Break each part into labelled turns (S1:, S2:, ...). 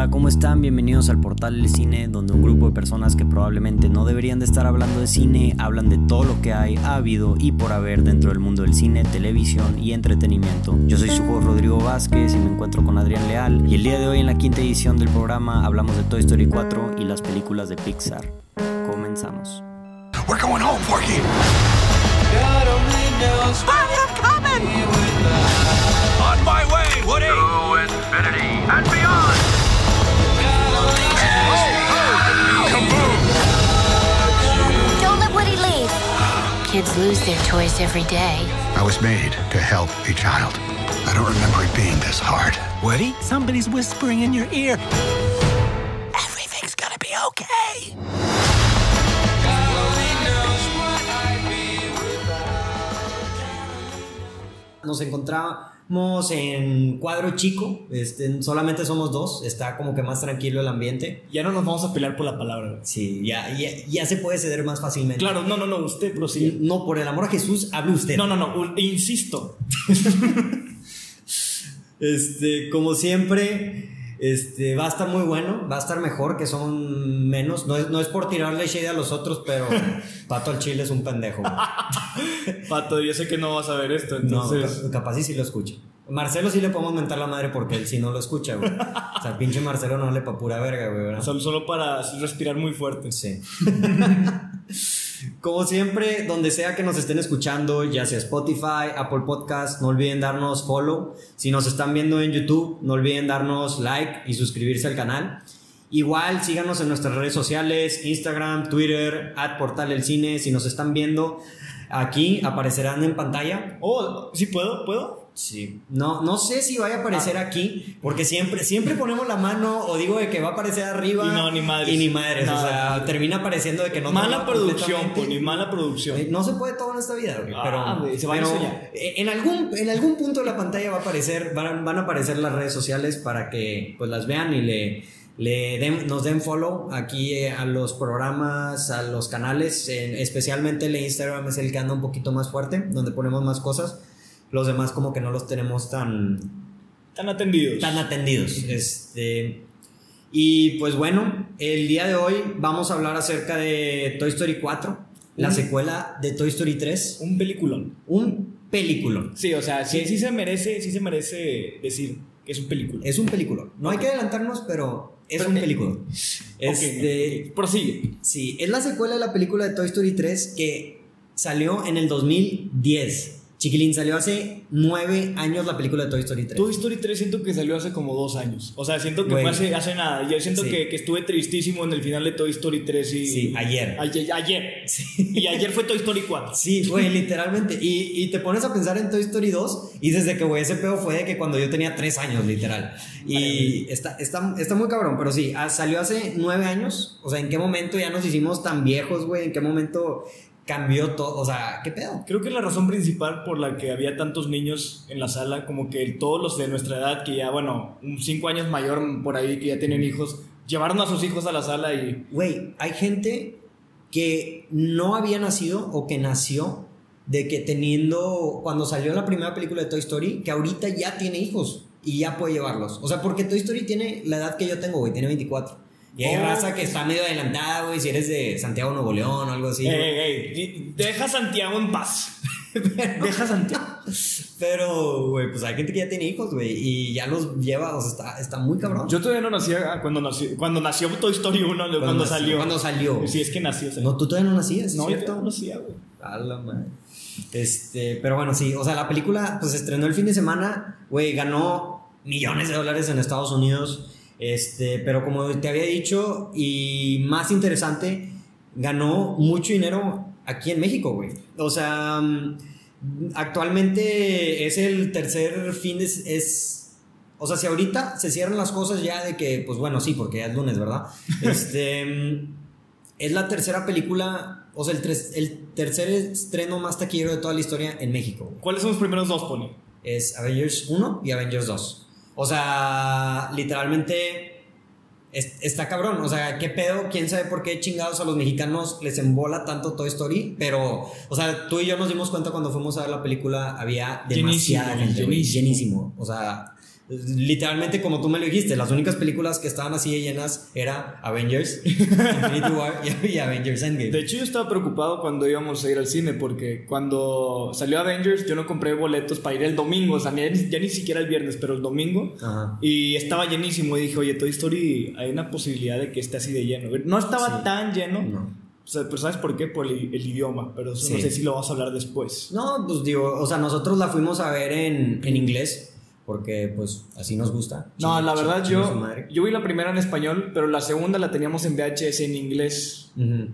S1: Hola, ¿cómo están? Bienvenidos al portal del cine, donde un grupo de personas que probablemente no deberían de estar hablando de cine hablan de todo lo que hay, ha habido y por haber dentro del mundo del cine, televisión y entretenimiento. Yo soy su juego Rodrigo Vázquez y me encuentro con Adrián Leal y el día de hoy en la quinta edición del programa hablamos de Toy Story 4 y las películas de Pixar. Comenzamos.
S2: We're going home, Porky. On my way, Woody.
S3: To infinity and beyond!
S4: Kids lose their toys every day.
S2: I was made to help a child. I don't remember it being this hard.
S5: Woody, somebody's whispering in your ear.
S2: Everything's gonna be okay.
S1: Nos encontramos en cuadro chico, este, solamente somos dos, está como que más tranquilo el ambiente.
S6: Ya no nos vamos a pelear por la palabra.
S1: Sí, ya, ya, ya se puede ceder más fácilmente.
S6: Claro, no, no, no, usted prosigue.
S1: No, por el amor a Jesús, hable usted.
S6: No, no, no, insisto.
S1: Este, como siempre, este, va a estar muy bueno, va a estar mejor, que son menos. No es, no es por tirarle shade a los otros, pero Pato al Chile es un pendejo.
S6: Pato, yo sé que no vas a ver esto,
S1: No,
S6: entonces.
S1: ca- capaz sí sí lo escucha. Marcelo sí le podemos mentar la madre porque él sí no lo escucha, güey. O sea, pinche Marcelo no le pa' pura verga, güey.
S6: Solo, solo para respirar muy fuerte.
S1: Sí. Como siempre, donde sea que nos estén escuchando, ya sea Spotify, Apple Podcast, no olviden darnos follow. Si nos están viendo en YouTube, no olviden darnos like y suscribirse al canal. Igual síganos en nuestras redes sociales, Instagram, Twitter, at Portal El Cine. Si nos están viendo aquí, aparecerán en pantalla.
S6: Oh, ¿sí puedo? ¿Puedo?
S1: Sí. No, no sé si vaya a aparecer
S6: Ah.
S1: aquí, porque siempre, siempre ponemos la mano o digo de que va a aparecer arriba.
S6: Y no, ni madres.
S1: Y ni madres. O sea, termina apareciendo de que no.
S6: mala producción,
S1: completamente.
S6: Pony, mala producción.
S1: Eh, No se puede todo en esta vida, güey.
S6: Ah,
S1: pero
S6: se va a
S1: pero,
S6: enseñar.
S1: eh, en algún, en algún punto de la pantalla va a aparecer, van, van a aparecer las redes sociales para que pues las vean y le, le den, nos den follow aquí eh, a los programas, a los canales. especialmente el Instagram es el que anda un poquito más fuerte, donde ponemos más cosas. Los demás como que no los tenemos tan,
S6: Están atendidos.
S1: tan atendidos. Este, y pues bueno, el día de hoy vamos a hablar acerca de Toy Story 4, la
S6: Un-
S1: secuela de Toy Story 3,
S6: Un peliculón.
S1: un película.
S6: Sí, o sea, sí, sí se merece, sí se merece decir que es un película.
S1: Es un película. No hay que adelantarnos, pero es
S6: Pero,
S1: un
S6: eh,
S1: película.
S6: Ok,
S1: Este,
S6: Prosigue.
S1: sí, es la secuela de la película de Toy Story 3 que salió en el 2010. Chiquilín, salió hace nueve años la película de Toy Story 3.
S6: Toy Story 3 siento que salió hace como dos años. O sea, siento que fue hace, hace nada. Yo siento
S1: Sí.
S6: que, que estuve tristísimo en el final de Toy Story 3 y...
S1: Sí, ayer.
S6: Ayer. ayer. Y ayer fue Toy Story 4.
S1: Sí, güey, literalmente. Y, y te pones a pensar en Toy Story 2 y desde que, güey, ese pedo fue de que cuando yo tenía 3 años, literal. Y está, está, está muy cabrón, pero sí, ah, salió hace 9 años. O sea, ¿en qué momento ya nos hicimos tan viejos, güey? ¿En qué momento cambió todo? O sea, ¿qué pedo?
S6: Creo que la razón principal por la que había tantos niños en la sala, como que todos los de nuestra edad, que ya, bueno, cinco años mayor por ahí, que ya tienen hijos, llevaron a sus hijos a la sala y...
S1: Güey, hay gente que no había nacido o que nació de que teniendo, cuando salió la primera película de Toy Story, que ahorita ya tiene hijos y ya puede llevarlos. O sea, porque Toy Story tiene la edad que yo tengo, güey, tiene 24. Y hay
S6: Oh.
S1: raza que está medio adelantada, güey, si eres de Santiago, Nuevo León o algo así.
S6: Ey, ey, ey, deja Santiago en paz. deja Santiago.
S1: Pero, güey, pues hay gente que ya tiene hijos, güey, y ya los lleva, o sea, está, está muy cabrón.
S6: Yo todavía no nacía cuando nació, cuando nació Toy Story 1, cuando,
S1: nació-
S6: salió.
S1: Cuando salió.
S6: Sí, es que nació. sea.
S1: No, tú todavía no nacías,
S6: no, yo
S1: ¿cierto?
S6: todavía no nacía, güey.
S1: A la madre. Este, pero bueno, sí, o sea, la película pues estrenó el fin de semana, güey, ganó millones de dólares en Estados Unidos, este, pero como te había dicho, y más interesante, ganó mucho dinero aquí en México, güey. O sea, mm, actualmente es el tercer fin de... Es, o sea, si ahorita se cierran las cosas ya de que, pues bueno, sí, porque ya es lunes, ¿verdad? Este... mm, es la tercera película, o sea, el, tres- el tercer estreno más taquillero de toda la historia en México.
S6: ¿Cuáles son los primeros dos, Pony?
S1: Es Avengers 1 y Avengers 2. O sea, literalmente es- está cabrón. O sea, ¿qué pedo? ¿Quién sabe por qué chingados a los mexicanos les embola tanto Toy Story? Pero, o sea, tú y yo nos dimos cuenta cuando fuimos a ver la película, había demasiada
S6: Llenísimo,
S1: gente. güey,
S6: llenísimo.
S1: Llenísimo. O sea, Literalmente, como tú me lo dijiste, las únicas películas que estaban así de llenas era Avengers, Infinity War y, Avengers Endgame.
S6: De hecho, yo estaba preocupado cuando íbamos a ir al cine porque cuando salió Avengers yo no compré boletos para ir el domingo, o sea, ya ni, ya ni siquiera el viernes, pero el domingo.
S1: Ajá.
S6: Y estaba llenísimo y dije, oye, Toy Story, hay una posibilidad de que esté así de lleno. No estaba
S1: Sí.
S6: tan lleno,
S1: No.
S6: o sea, pero ¿sabes por qué? Por el, el idioma, pero eso no
S1: Sí.
S6: sé si lo vas a hablar después.
S1: No, pues digo, o sea, nosotros la fuimos a ver en, en inglés porque pues así nos gusta.
S6: No, la verdad yo, yo vi la primera en español, pero la segunda la teníamos en VHS en inglés.
S1: Ujú.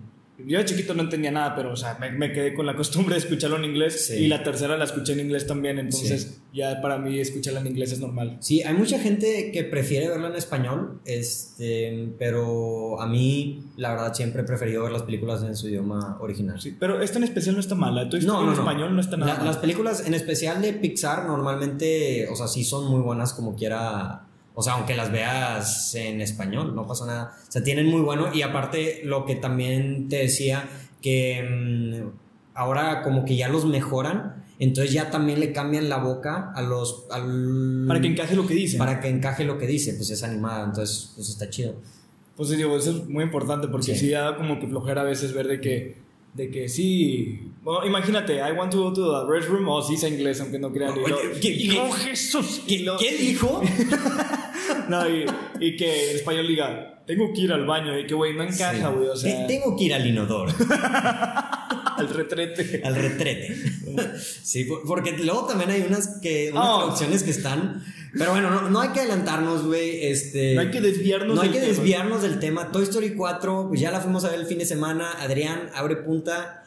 S6: Yo de chiquito no entendía nada, pero o sea, me, me quedé con la costumbre de escucharlo en inglés
S1: Sí.
S6: y la tercera la escuché en inglés también, entonces ya para mí escucharla en inglés es normal.
S1: Sí, hay mucha gente que prefiere verla en español, este, pero a mí la verdad siempre he preferido ver las películas en su idioma original.
S6: Sí, pero esta en especial no está mala, Toy
S1: No, no,
S6: en
S1: no.
S6: español no está nada
S1: La- las películas, en especial de Pixar, normalmente, o sea, sí son muy buenas como quiera. O sea, aunque las veas en español, no pasa nada. O sea, tienen muy bueno. Y aparte, lo que también te decía, que mm, ahora como que ya los mejoran. Entonces ya también le cambian la boca a los... al-
S6: Para que encaje lo que dicen.
S1: Para que encaje lo que dice, pues es animada, entonces pues está chido.
S6: Pues digo, eso es muy importante porque
S1: Sí.
S6: sí, da como que flojera a veces ver de que, de que sí. Bueno, imagínate, I want to go to the restroom, o sí es inglés, aunque no crean. y
S1: Oye,
S6: lo-
S1: ¿qué-
S6: y-
S1: qué-
S6: ¡Oh, Jesús! Y lo-
S1: ¿Qué dijo?
S6: No, y, y que en español diga, tengo que ir al baño, y que, güey, no encaja, güey, o sea,
S1: Te- Tengo que ir al inodoro,
S6: al retrete.
S1: al retrete. Sí, por- porque luego también hay unas que unas
S6: Oh.
S1: traducciones que están. Pero bueno, no, no hay que adelantarnos, güey. Este,
S6: No hay que desviarnos
S1: No hay
S6: del
S1: que
S6: tema.
S1: desviarnos del tema. Toy Story 4, pues ya la fuimos a ver el fin de semana. Adrián, abre punta.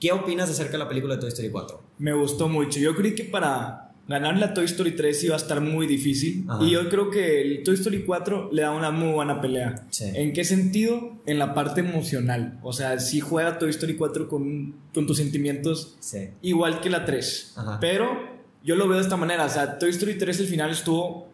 S1: ¿Qué opinas acerca de la película de Toy Story 4?
S6: Me gustó mucho. Yo creí que para ganar la Toy Story 3 iba a estar muy difícil.
S1: Ajá.
S6: Y yo creo que el Toy Story 4 le da una muy buena pelea.
S1: Sí.
S6: ¿En qué sentido? En la parte emocional. O sea, si juega Toy Story 4 con, con tus sentimientos
S1: Sí.
S6: igual que la 3.
S1: Ajá.
S6: Pero yo lo veo de esta manera. O sea, Toy Story 3 el final estuvo...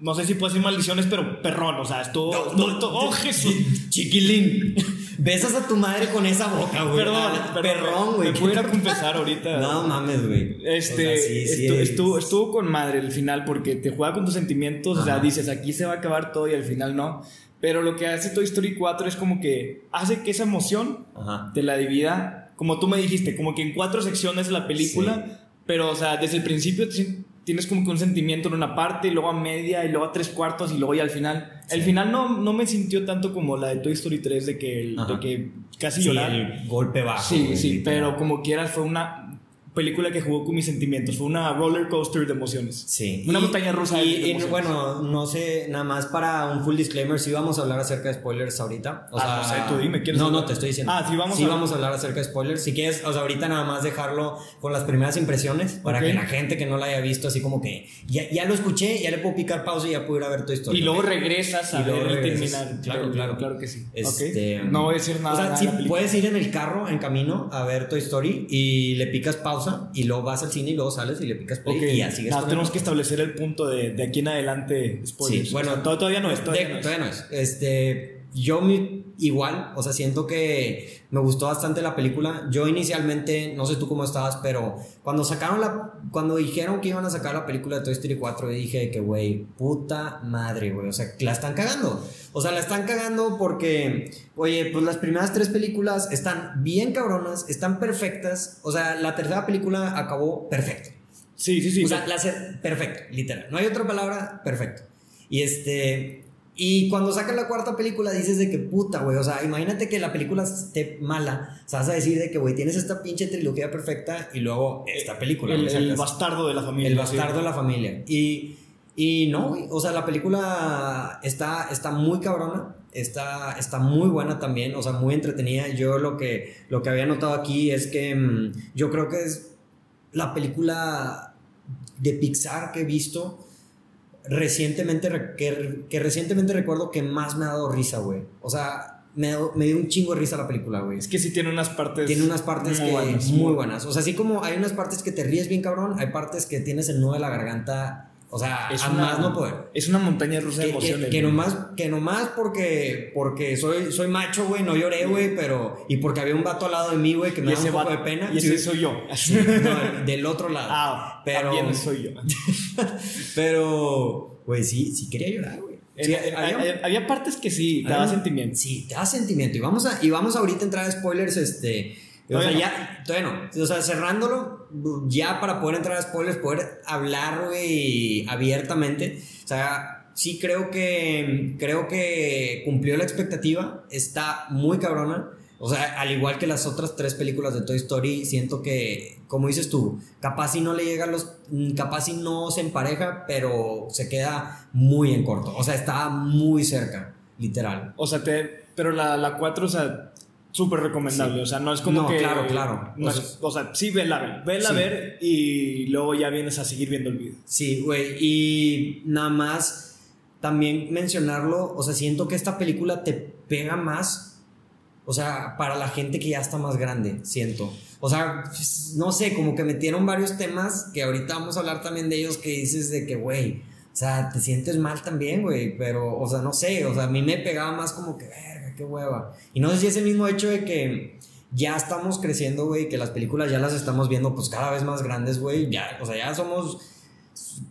S6: No sé si puedo decir maldiciones, pero perrón. O sea, estuvo... estuvo- estuvo- ¡Oh, Jesús!
S1: Chiquilín. Besas a tu madre con esa boca, güey.
S6: Perdón, perdón.
S1: Perrón, güey.
S6: Me puedo ir a confesar ahorita.
S1: No mames, güey.
S6: Este,
S1: O sea, sí, sí
S6: estu-
S1: es-
S6: estuvo, estuvo con madre el final porque te juega con tus sentimientos, o sea,
S1: Ajá.
S6: dices, aquí se va a acabar todo y al final no. Pero lo que hace Toy Story 4 es como que hace que esa emoción
S1: Ajá.
S6: te la divida, como tú me dijiste, como que en cuatro secciones la película, pero o sea, desde el principio ti- tienes como que un sentimiento en una parte, y luego a media, y luego a tres cuartos, y luego ya al final. El final no, no me sintió tanto como la de Toy Story 3, de que, el- de que casi
S1: Sí,
S6: llorar.
S1: el golpe bajo.
S6: Sí, sí, pero como quieras fue una película que jugó con mis sentimientos, fue una roller coaster de emociones.
S1: Sí.
S6: Una
S1: Y-
S6: montaña rusa de
S1: Y, y,
S6: emociones.
S1: bueno, no sé, nada más para un full disclaimer, sí vamos a hablar acerca de spoilers ahorita. O
S6: Ah,
S1: sea,
S6: no sé, tú dime, ¿quieres
S1: No,
S6: hablar?
S1: no, te estoy diciendo.
S6: Ah, sí, vamos
S1: sí
S6: a-
S1: vamos a hablar acerca de spoilers. Si quieres, o sea, ahorita nada más dejarlo con las primeras impresiones para
S6: Ok.
S1: que la gente que no la haya visto, así como que ya, ya lo escuché, ya le puedo picar pausa y ya puedo ir a ver tu historia.
S6: y luego regresas a
S1: Y luego
S6: ver el
S1: regresas.
S6: terminar.
S1: Claro, claro.
S6: Claro que sí.
S1: Este,
S6: Ok. No voy a decir nada.
S1: O sea,
S6: de película.
S1: puedes ir en el carro, en camino, a ver Toy Story y le picas pausa y luego vas al cine y luego sales y le picas play
S6: Ok,
S1: y
S6: no, tenemos que establecer el punto de, de aquí en adelante spoilers.
S1: Sí, bueno,
S6: O sea, to- todavía no es. Todavía
S1: de-
S6: no es.
S1: todavía no es. Este, yo mi- igual, o sea, siento que me gustó bastante la película. Yo inicialmente, no sé tú cómo estabas, pero cuando sacaron la, cuando dijeron que iban a sacar la película de Toy Story 4, yo dije que, güey, puta madre, güey, o sea, la están cagando. O sea, la están cagando porque, oye, pues las primeras tres películas están bien cabronas, están perfectas. O sea, la tercera película acabó perfecto.
S6: Sí, sí, sí.
S1: O sea, la hace perfecto, literal. No hay otra palabra, perfecto. Y este. Y cuando sacan la cuarta película dices de que puta, güey. O sea, imagínate que la película esté mala. O sea, vas a decir de que, güey, tienes esta pinche trilogía perfecta y luego esta película.
S6: el, el
S1: Sacas-
S6: bastardo de la familia.
S1: el
S6: sí.
S1: bastardo de la familia. Y, y no. O sea, la película está, está muy cabrona. Está, está muy buena también. O sea, muy entretenida. Yo lo que, lo que había notado aquí es que mm, yo creo que es la película de Pixar que he visto recientemente, re- que, que recientemente recuerdo que más me ha dado risa, güey. O sea, me, dio- me dio un chingo de risa la película, güey.
S6: Es que sí tiene unas partes.
S1: Tiene unas partes
S6: muy
S1: que
S6: buenas.
S1: muy buenas. O sea, así como hay unas partes que te ríes bien cabrón, hay partes que tienes el nudo de la garganta O sea,
S6: Es
S1: a
S6: una-
S1: más no poder.
S6: Es una montaña rusa de
S1: Que, que,
S6: emociones.
S1: que
S6: güey.
S1: nomás, que nomás porque, porque soy, soy macho, güey, no lloré, güey, pero. Y porque había un vato al lado de mí, güey, que me
S6: Y
S1: da un poco de pena.
S6: Y ese
S1: Sí,
S6: soy yo.
S1: no, del otro lado.
S6: Ah,
S1: pero.
S6: también soy yo.
S1: Pero, güey, sí, sí quería llorar, güey. Sí, había-
S6: había, había partes que sí, te daba sentimiento.
S1: Sí, te da sentimiento. Y vamos, a, y vamos ahorita a entrar a spoilers, este. O sea, ya, todavía no. O sea, cerrándolo, ya para poder entrar a spoilers, poder hablar, güey, abiertamente. O sea, sí creo que, creo que cumplió la expectativa. Está muy cabrona. O sea, al igual que las otras tres películas de Toy Story, siento que, como dices tú, capaz si no le llega a los. Capaz si no se empareja, pero se queda muy en corto. O sea, está muy cerca, literal.
S6: O sea, te, pero la, la 4, o sea, súper recomendable.
S1: Sí.
S6: O sea, no es como
S1: No,
S6: que.
S1: claro, claro.
S6: no
S1: O
S6: es-
S1: sea-
S6: o sea, sí, vela, vela, vela
S1: Sí.
S6: a ver y luego ya vienes a seguir viendo el video.
S1: Sí, güey. Y nada más también mencionarlo, o sea, siento que esta película te pega más, o sea, para la gente que ya está más grande, siento. O sea, pues, no sé, como que metieron varios temas que ahorita vamos a hablar también de ellos que dices de que, güey, o sea, te sientes mal también, güey, pero, o sea, no sé, o sea, a mí me pegaba más como que, verga, qué hueva. Y no sé si es el mismo hecho de que ya estamos creciendo, güey, que las películas ya las estamos viendo pues cada vez más grandes, güey, ya, o sea, ya somos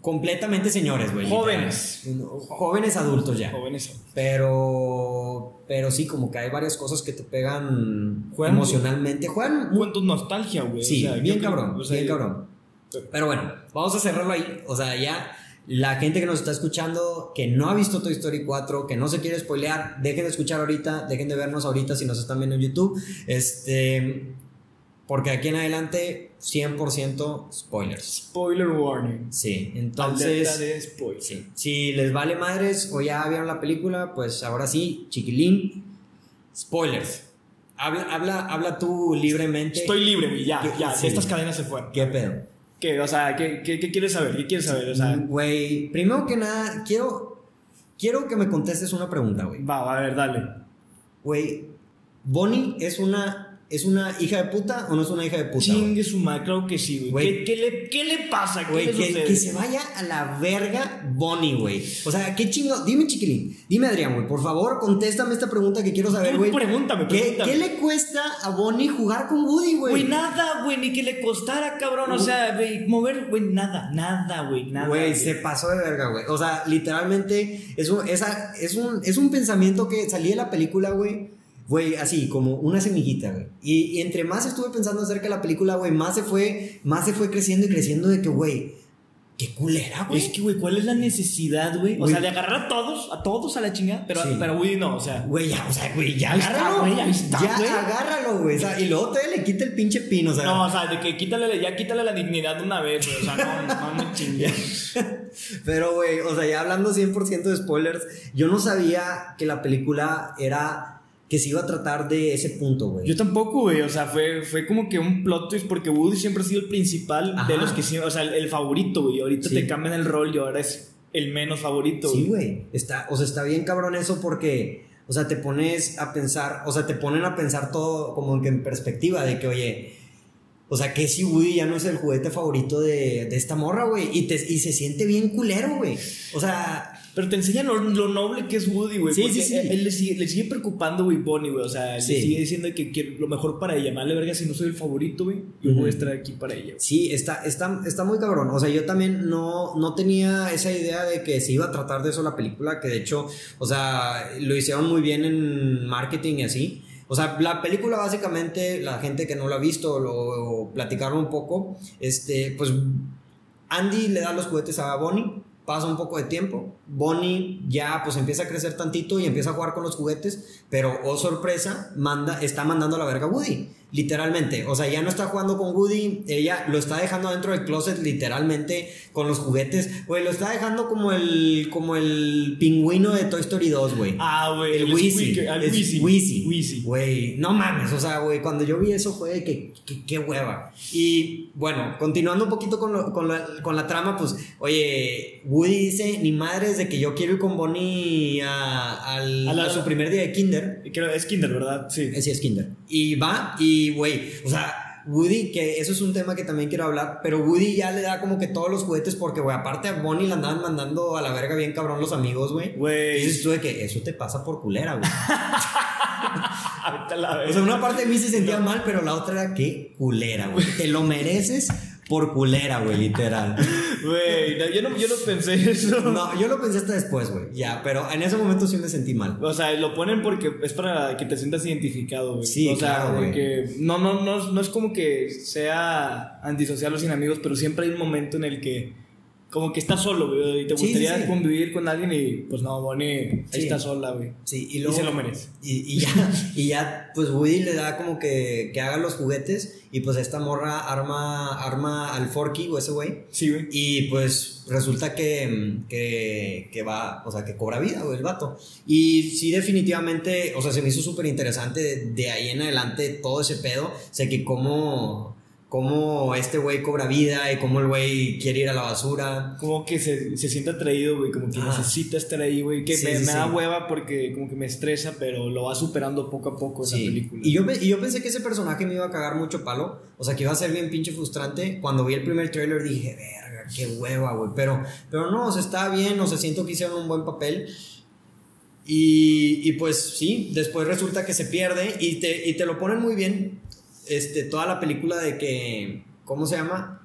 S1: completamente señores, güey.
S6: Jóvenes.
S1: Jóvenes adultos ya.
S6: Jóvenes.
S1: Pero, pero sí, como que hay varias cosas que te pegan
S6: Juegan-
S1: emocionalmente. Juegan muy
S6: Con tu nostalgia, güey.
S1: Sí,
S6: O sea,
S1: bien
S6: creo-
S1: cabrón,
S6: o sea,
S1: bien cabrón. Pero bueno, vamos a cerrarlo ahí. O sea, ya la gente que nos está escuchando, que no ha visto Toy Story 4, que no se quiere spoilear, dejen de escuchar ahorita, dejen de vernos ahorita si nos están viendo en YouTube. Este, porque aquí en adelante, 100% spoilers.
S6: Spoiler warning.
S1: Sí, entonces...
S6: de spoiler.
S1: Sí. Si les vale madres o ya vieron la película, pues ahora sí, chiquilín, spoilers. Habla, habla, habla tú libremente.
S6: Estoy libre, güey. Ya,
S1: ¿Qué-
S6: ya.
S1: sí.
S6: De estas cadenas se fueron.
S1: ¿Qué pedo?
S6: ¿Qué? O sea, ¿qué, qué, qué quieres saber? ¿Qué quieres saber? O sea,
S1: Güey, primero que nada, quiero, quiero que me contestes una pregunta, güey.
S6: va, va, a ver, dale.
S1: Güey, ¿Bonnie es una, es una hija de puta o no es una hija de puta?
S6: Chingue su madre, claro que sí, güey. ¿Qué, qué le, ¿Qué le pasa? ¿Qué
S1: Güey, que,
S6: sucede?
S1: que se vaya a la verga Bonnie, güey. O sea, qué chingo. Dime, chiquilín. Dime, Adrián, güey. Por favor, contéstame esta pregunta que quiero saber, güey.
S6: pregúntame,
S1: ¿Qué,
S6: pregúntame.
S1: ¿Qué le cuesta a Bonnie jugar con Woody, güey?
S6: Güey, nada, güey, ni que le costara, cabrón. O sea, güey, mover, güey, nada, nada, güey, nada.
S1: Güey, se pasó de verga, güey. O sea, literalmente es un, esa, es un, es un pensamiento que salí de la película, güey. Güey, así, como una semillita, güey. Y, y entre más estuve pensando acerca de la película, güey, más se fue, más se fue creciendo y creciendo de que, güey, qué culera, güey.
S6: Es que, güey, ¿cuál es la necesidad, güey? O sea, de agarrar a todos, a todos a la chingada. Pero,
S1: Sí.
S6: pero güey, no, o sea.
S1: Güey, ya, o sea, güey, ya
S6: Ahí está,
S1: agárralo.
S6: güey, está,
S1: ya
S6: güey.
S1: agárralo, güey. O sea, y luego todavía le quita el pinche pino, o sea.
S6: No, o sea, de que quítale, ya quítale la dignidad de una vez, güey. O sea, no, no me chingues.
S1: Pero, güey, o sea, ya hablando 100% de spoilers, yo no sabía que la película era. Que se iba a tratar de ese punto, güey.
S6: Yo tampoco, güey. O sea, fue, fue como que un plot twist porque Woody siempre ha sido el principal
S1: Ajá.
S6: de los que sí. O sea, el, el favorito, güey. Ahorita
S1: Sí.
S6: te cambian el rol y ahora es el menos favorito,
S1: Sí, güey. Está, o sea, está bien cabrón eso porque, o sea, te pones a pensar, o sea, te ponen a pensar todo como que en perspectiva de que, oye, o sea, que si Woody ya no es el juguete favorito de, de esta morra, güey, y, te- y se siente bien culero, güey. O sea,
S6: Pero te enseña lo, lo noble que es Woody, güey.
S1: Sí, sí, sí.
S6: Él, le, sigue, le sigue preocupando, güey, Bonnie, güey. O sea,
S1: Sí.
S6: le sigue diciendo que lo mejor para ella. Vale, verga, si no soy el favorito, güey. Yo voy a estar aquí para ella.
S1: sí, está, está, está muy cabrón. O sea, yo también no, no tenía esa idea de que se iba a tratar de eso la película, que de hecho, o sea, lo hicieron muy bien en marketing y así. O sea, la película básicamente, la gente que no la ha visto, lo platicaron un poco, este, pues Andy le da los juguetes a Bonnie, pasa un poco de tiempo, Bonnie ya pues empieza a crecer tantito y empieza a jugar con los juguetes, pero oh sorpresa, manda, está mandando a la verga a Woody, literalmente, o sea, ya no está jugando con Woody, ella lo está dejando dentro del closet literalmente con los juguetes, güey, lo está dejando como el, como el pingüino de Toy Story 2, güey.
S6: Ah, güey.
S1: El Wheezy. Es
S6: Wheezy.
S1: Güey, no mames, o sea, güey, cuando yo vi eso fue que- qué hueva. Y bueno, continuando un poquito con, lo- con la, con la trama, pues, oye, Woody dice, ni madres de que yo quiero ir con Bonnie a, al-
S6: A la-
S1: a su primer día de kinder.
S6: Creo, es Kinder, ¿verdad? Sí.
S1: Ese es kinder. Y va y, güey, o sea... Woody, que eso es un tema que también quiero hablar, pero Woody ya le da como que todos los juguetes porque, güey, aparte a Bonnie la andaban mandando a la verga bien cabrón los amigos, güey.
S6: Güey.
S1: Y dices tú de que eso te pasa por culera, güey.
S6: Ahorita la
S1: O sea, una parte de mí se sentía mal, pero la otra era que culera, güey. Te lo mereces por culera, güey, literal.
S6: Güey, no, yo, no, yo no pensé eso.
S1: No, yo lo pensé hasta después, güey. Ya, pero en ese momento sí me sentí mal.
S6: O sea, lo ponen porque es para que te sientas identificado, güey.
S1: Sí,
S6: o sea,
S1: claro, güey.
S6: porque no, no, no, no es como que sea antisocial o sin amigos, pero siempre hay un momento en el que como que estás solo, güey, y te gustaría
S1: sí, sí.
S6: convivir con alguien y pues no, Bonnie ahí está sola, güey.
S1: Sí, y
S6: Y
S1: luego.
S6: se lo merece.
S1: Y, y ya, y ya, pues Woody le da como que, que haga los juguetes y pues esta morra arma, arma al Forky o ese güey.
S6: Sí, güey.
S1: Y pues resulta que, que, que va, o sea, que cobra vida, güey, el vato. Y sí, definitivamente, o sea, se me hizo súper interesante de, de ahí en adelante todo ese pedo. O sea, que cómo, cómo este güey cobra vida y cómo el güey quiere ir a la basura.
S6: Como que se, se siente atraído, güey, como que
S1: Ah.
S6: necesita estar ahí, güey, que
S1: Sí,
S6: me,
S1: sí,
S6: me da
S1: sí.
S6: hueva porque como que me estresa, pero lo va superando poco a poco
S1: Sí.
S6: película.
S1: Y yo, y yo pensé que ese personaje me iba a cagar mucho palo. O sea, que iba a ser bien pinche frustrante. Cuando vi el primer trailer dije, verga, qué hueva, güey. Pero, pero no, o sea, está bien. O sea, siento que hicieron un buen papel. Y, y pues sí, después resulta que se pierde y te, y te lo ponen muy bien. Este, toda la película de que, ¿cómo se llama?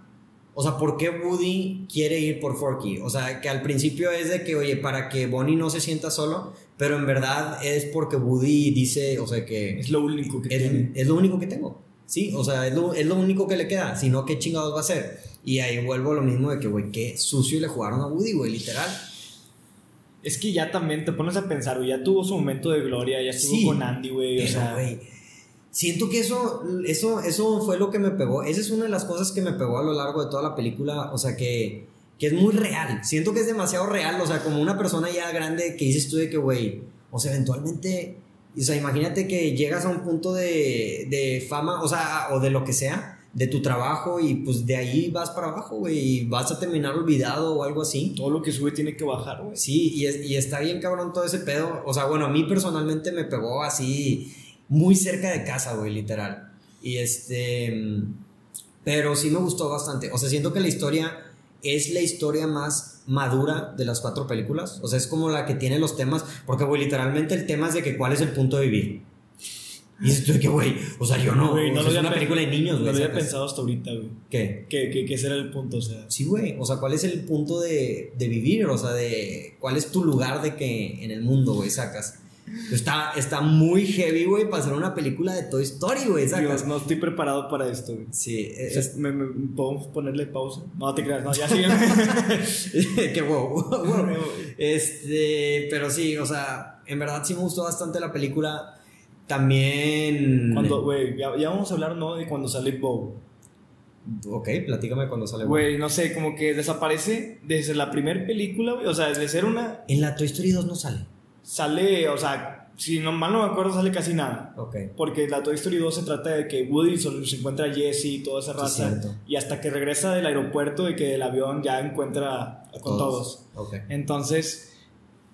S1: O sea, ¿por qué Woody quiere ir por Forky? O sea, que al principio es de que, oye, para que Bonnie no se sienta solo, pero en verdad es porque Woody dice, o sea, que
S6: es lo único que
S1: es,
S6: tiene.
S1: es lo único que tengo. Sí, o sea, es lo, es lo único que le queda. Si no, ¿qué chingados va a hacer? Y ahí vuelvo a lo mismo de que, güey, qué sucio le jugaron a Woody, güey, literal.
S6: Es que ya también te pones a pensar, güey, ya tuvo su momento de gloria, ya estuvo
S1: Sí,
S6: con Andy, güey, o sea,
S1: güey, siento que eso, eso, eso fue lo que me pegó. Esa es una de las cosas que me pegó a lo largo de toda la película. O sea, que, que es muy real. Siento que es demasiado real. O sea, como una persona ya grande que dices tú de que, güey, o sea, eventualmente, o sea, imagínate que llegas a un punto de, de fama, o sea, o de lo que sea, de tu trabajo y pues de ahí vas para abajo, güey, y vas a terminar olvidado o algo así.
S6: todo lo que sube tiene que bajar, güey.
S1: Sí, y, es- y está bien cabrón todo ese pedo. O sea, bueno, a mí personalmente me pegó así muy cerca de casa, güey, literal. Y este... mm, Pero sí me gustó bastante. O sea, siento que la historia es la historia más madura de las cuatro películas. O sea, es como la que tiene los temas. Porque, güey, literalmente el tema es de que cuál es el punto de vivir. Y de que, güey, o sea, yo no.
S6: Güey,
S1: o sea, es una película de niños,
S6: No
S1: güey.
S6: lo había pensado hasta ahorita, güey.
S1: ¿Qué?
S6: Que, que, que ese era el punto, o sea.
S1: Sí, güey. O sea, ¿cuál es el punto de, de vivir? O sea, de cuál es tu lugar de que en el mundo, güey, sacas. Está, está muy heavy, güey, para hacer una película de Toy Story, güey.
S6: Dios, no estoy preparado para esto, güey.
S1: Sí,
S6: O sea,
S1: es,
S6: ¿me, me- podemos ponerle pausa? No te creas, no, ya sigue.
S1: que wow, wow. Este, pero sí, o sea, en verdad sí me gustó bastante la película. También.
S6: cuando, güey, ya, ya vamos a hablar, ¿no? De cuando sale Bob.
S1: Ok, platícame cuando sale.
S6: Güey, no sé, como que desaparece desde la primera película, güey. O sea, desde ser una.
S1: En la Toy Story 2 no sale.
S6: Sale, o sea, si no mal no me acuerdo, sale casi nada.
S1: Ok.
S6: Porque la Toy Story 2 se trata de que Woody solo se encuentra a Jesse y toda esa
S1: Sí,
S6: raza.
S1: cierto.
S6: y hasta que regresa del aeropuerto y que del avión ya encuentra con todos.
S1: Ok.
S6: Entonces,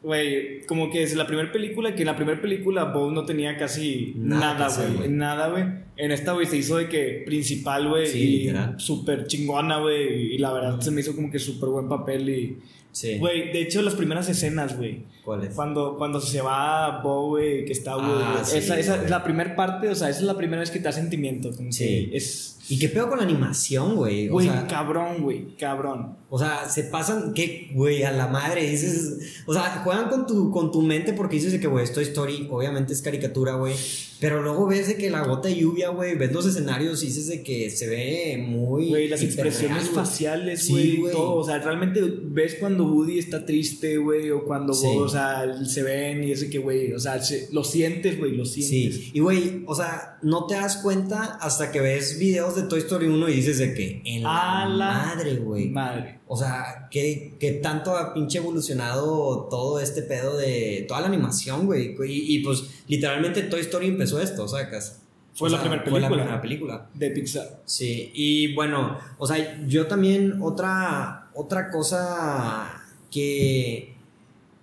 S6: güey, como que es la primera película, que en la primera película Bo no tenía casi
S1: Nada
S6: güey. Nada, güey. En esta, güey, se hizo de que principal, güey.
S1: Sí,
S6: y súper chingona, güey. Y la verdad se me hizo como que súper buen papel. Y,
S1: Sí.
S6: güey, de hecho, las primeras escenas, güey.
S1: ¿Cuál es?
S6: Cuando, cuando se va Bo, güey, que está, güey.
S1: Ah, sí,
S6: esa, esa es la primera parte, o sea, esa es la primera vez que te da sentimiento.
S1: Sí.
S6: es.
S1: ¿Y qué pedo con la animación, güey? O
S6: Güey,
S1: sea,
S6: cabrón, güey, cabrón.
S1: O sea, se pasan, ¿qué, güey? A la madre, dices. O sea, juegan con tu, con tu mente porque dices de que, güey, esto Story, obviamente es caricatura, güey. Pero luego ves de que la gota de lluvia, güey, ves los escenarios y dices de que se ve muy.
S6: Güey, las expresiones faciales, güey, todo. O sea, realmente ves cuando Woody está triste, güey, o cuando,
S1: Sí.
S6: Sea, se ven y ese que, güey, o sea, se- lo sientes, güey, lo sientes.
S1: Sí, y güey, o sea, no te das cuenta hasta que ves videos de Toy Story 1 y dices de que en la madre, güey.
S6: Madre.
S1: O sea, que, que tanto ha pinche evolucionado todo este pedo de toda la animación, güey. Y, y, pues literalmente Toy Story empezó esto, sacas.
S6: Fue
S1: O
S6: la
S1: sea,
S6: primera
S1: Fue la
S6: película.
S1: primera película.
S6: De Pixar.
S1: Sí, y bueno, o sea, yo también otra, otra cosa que,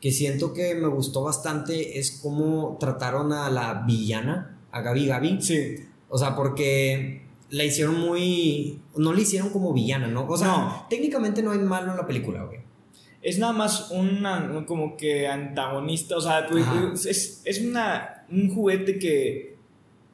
S1: que siento que me gustó bastante es cómo trataron a la villana, a Gabi Gabi.
S6: Sí.
S1: O sea, porque la hicieron muy. No la hicieron como villana, ¿no? O sea,
S6: No.
S1: técnicamente no hay malo en la película, güey.
S6: Es nada más una, como que antagonista, o sea, güey, es, es una, un juguete que,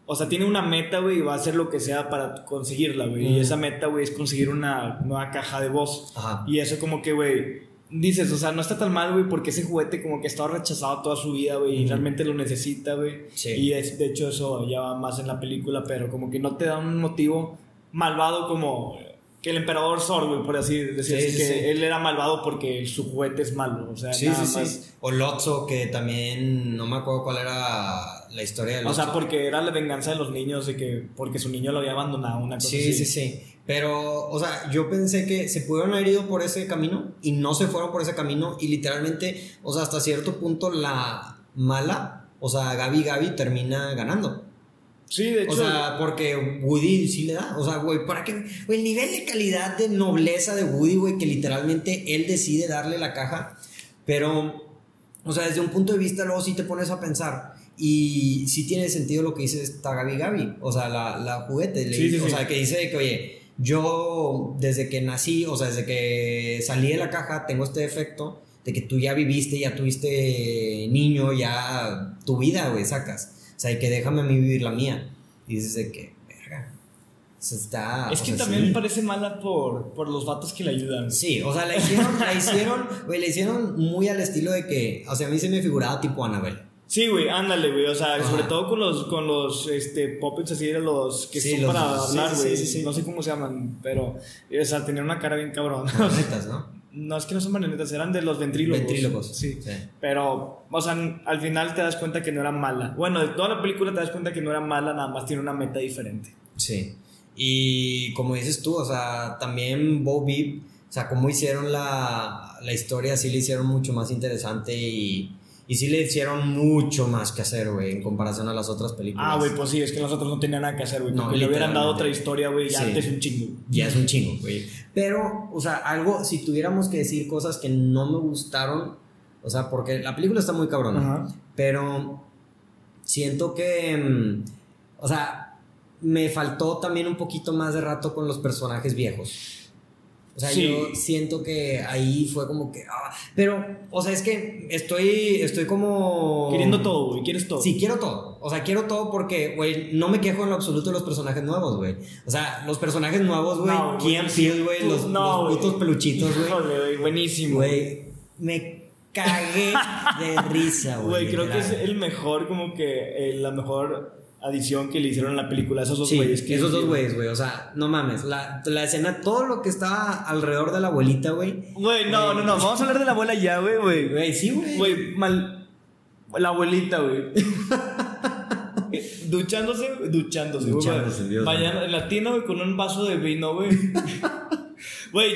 S6: o sea, tiene una meta, güey, y va a hacer lo que sea para conseguirla, güey. Y esa meta, güey, es conseguir una nueva caja de voz.
S1: Ajá.
S6: Y eso como que, güey, dices, o sea, no está tan mal, güey, porque ese juguete como que ha estado rechazado toda su vida, güey, y realmente lo necesita, güey.
S1: Sí.
S6: Y es, de hecho eso ya va más en la película, pero como que no te da un motivo malvado como que el emperador Zor, güey, por así decir,
S1: Sí, sí,
S6: que
S1: sí.
S6: él era malvado porque su juguete es malo, o sea,
S1: Sí,
S6: nada
S1: sí,
S6: más.
S1: sí. O Lotso, que también no me acuerdo cuál era la historia de
S6: O
S1: Lotso.
S6: sea, porque era la venganza de los niños de que porque su niño lo había abandonado, una cosa
S1: Sí,
S6: así.
S1: sí, sí. Pero, o sea, yo pensé que se pudieron haber ido por ese camino y no se fueron por ese camino y literalmente, o sea, hasta cierto punto la mala, o sea, Gaby Gaby termina ganando.
S6: Sí, de hecho.
S1: O sea, porque Woody sí le da. O sea, güey, para que. Güey, el nivel de calidad de nobleza de Woody, güey, que literalmente él decide darle la caja. Pero, o sea, desde un punto de vista, luego sí te pones a pensar. Y sí tiene sentido lo que dice esta Gaby Gaby. O sea, la, la juguete. le-
S6: Sí, sí,
S1: o
S6: sí.
S1: sea, que dice que, oye, yo desde que nací, o sea, desde que salí de la caja, tengo este defecto de que tú ya viviste, ya tuviste niño, ya tu vida, güey, sacas. O sea, y que déjame a mí vivir la mía. Y dices de que, verga. O sea, está.
S6: es que
S1: sea,
S6: también
S1: sí.
S6: parece mala por, por los vatos que le ayudan.
S1: Sí, o sea, la hicieron, la hicieron, güey, la hicieron muy al estilo de que, o sea, a mí se me figuraba tipo Annabelle.
S6: Sí, güey, ándale, güey. O sea,
S1: Ajá.
S6: sobre todo con los, con los este, puppets así de los que
S1: Sí,
S6: son
S1: los-
S6: para hablar,
S1: sí,
S6: güey.
S1: sí, sí.
S6: No sé cómo se llaman, pero, o sea, tenían una cara bien cabrón.
S1: Netas, ¿no?
S6: no es que no son marionetas, eran de los ventrílogos.
S1: Ventrílogos.
S6: Sí. Pero, o sea, al final te das cuenta que no era mala. Bueno, de toda la película te das cuenta que no era mala, nada más tiene una meta diferente.
S1: Sí. Y como dices tú, o sea, también Bo Beep, o sea, cómo hicieron la, la historia, sí le hicieron mucho más interesante y, y sí le hicieron mucho más que hacer, güey, en comparación a las otras películas.
S6: Ah, güey, pues sí, es que nosotros no tenían nada que hacer, güey.
S1: No,
S6: le hubieran dado otra historia, güey, ya
S1: Sí.
S6: antes un chingo.
S1: Ya es un chingo, güey. Pero, o sea, algo, si tuviéramos que decir cosas que no me gustaron, o sea, porque la película está muy cabrona, pero siento que, mm, o sea, me faltó también un poquito más de rato con los personajes viejos. O sea,
S6: Sí.
S1: yo siento que ahí fue como que, ah, pero, o sea, es que estoy, estoy como...
S6: Queriendo todo, güey, quieres todo.
S1: Sí, quiero todo. O sea, quiero todo porque, güey, no me quejo en lo absoluto de los personajes nuevos, güey. O sea, los personajes nuevos, güey,
S6: No, sí,
S1: Peele, güey, los,
S6: no,
S1: los putos peluchitos, güey.
S6: Buenísimo.
S1: Güey, me cagué de risa, güey.
S6: Güey, creo que es el mejor, como que eh, la mejor adición que le hicieron a la película. Esos dos
S1: Sí,
S6: güeyes. que
S1: esos dos güeyes, güey. O sea, no mames. La, la escena, todo lo que estaba alrededor de la abuelita, güey.
S6: Güey, no, no, no. Vamos a hablar de la abuela ya, güey, güey.
S1: Güey, sí, güey.
S6: Güey, mal. La abuelita, güey. duchándose, duchándose, güey.
S1: Duchándose, Dios
S6: Mañana en la tienda, güey, con un vaso de vino, güey. Güey,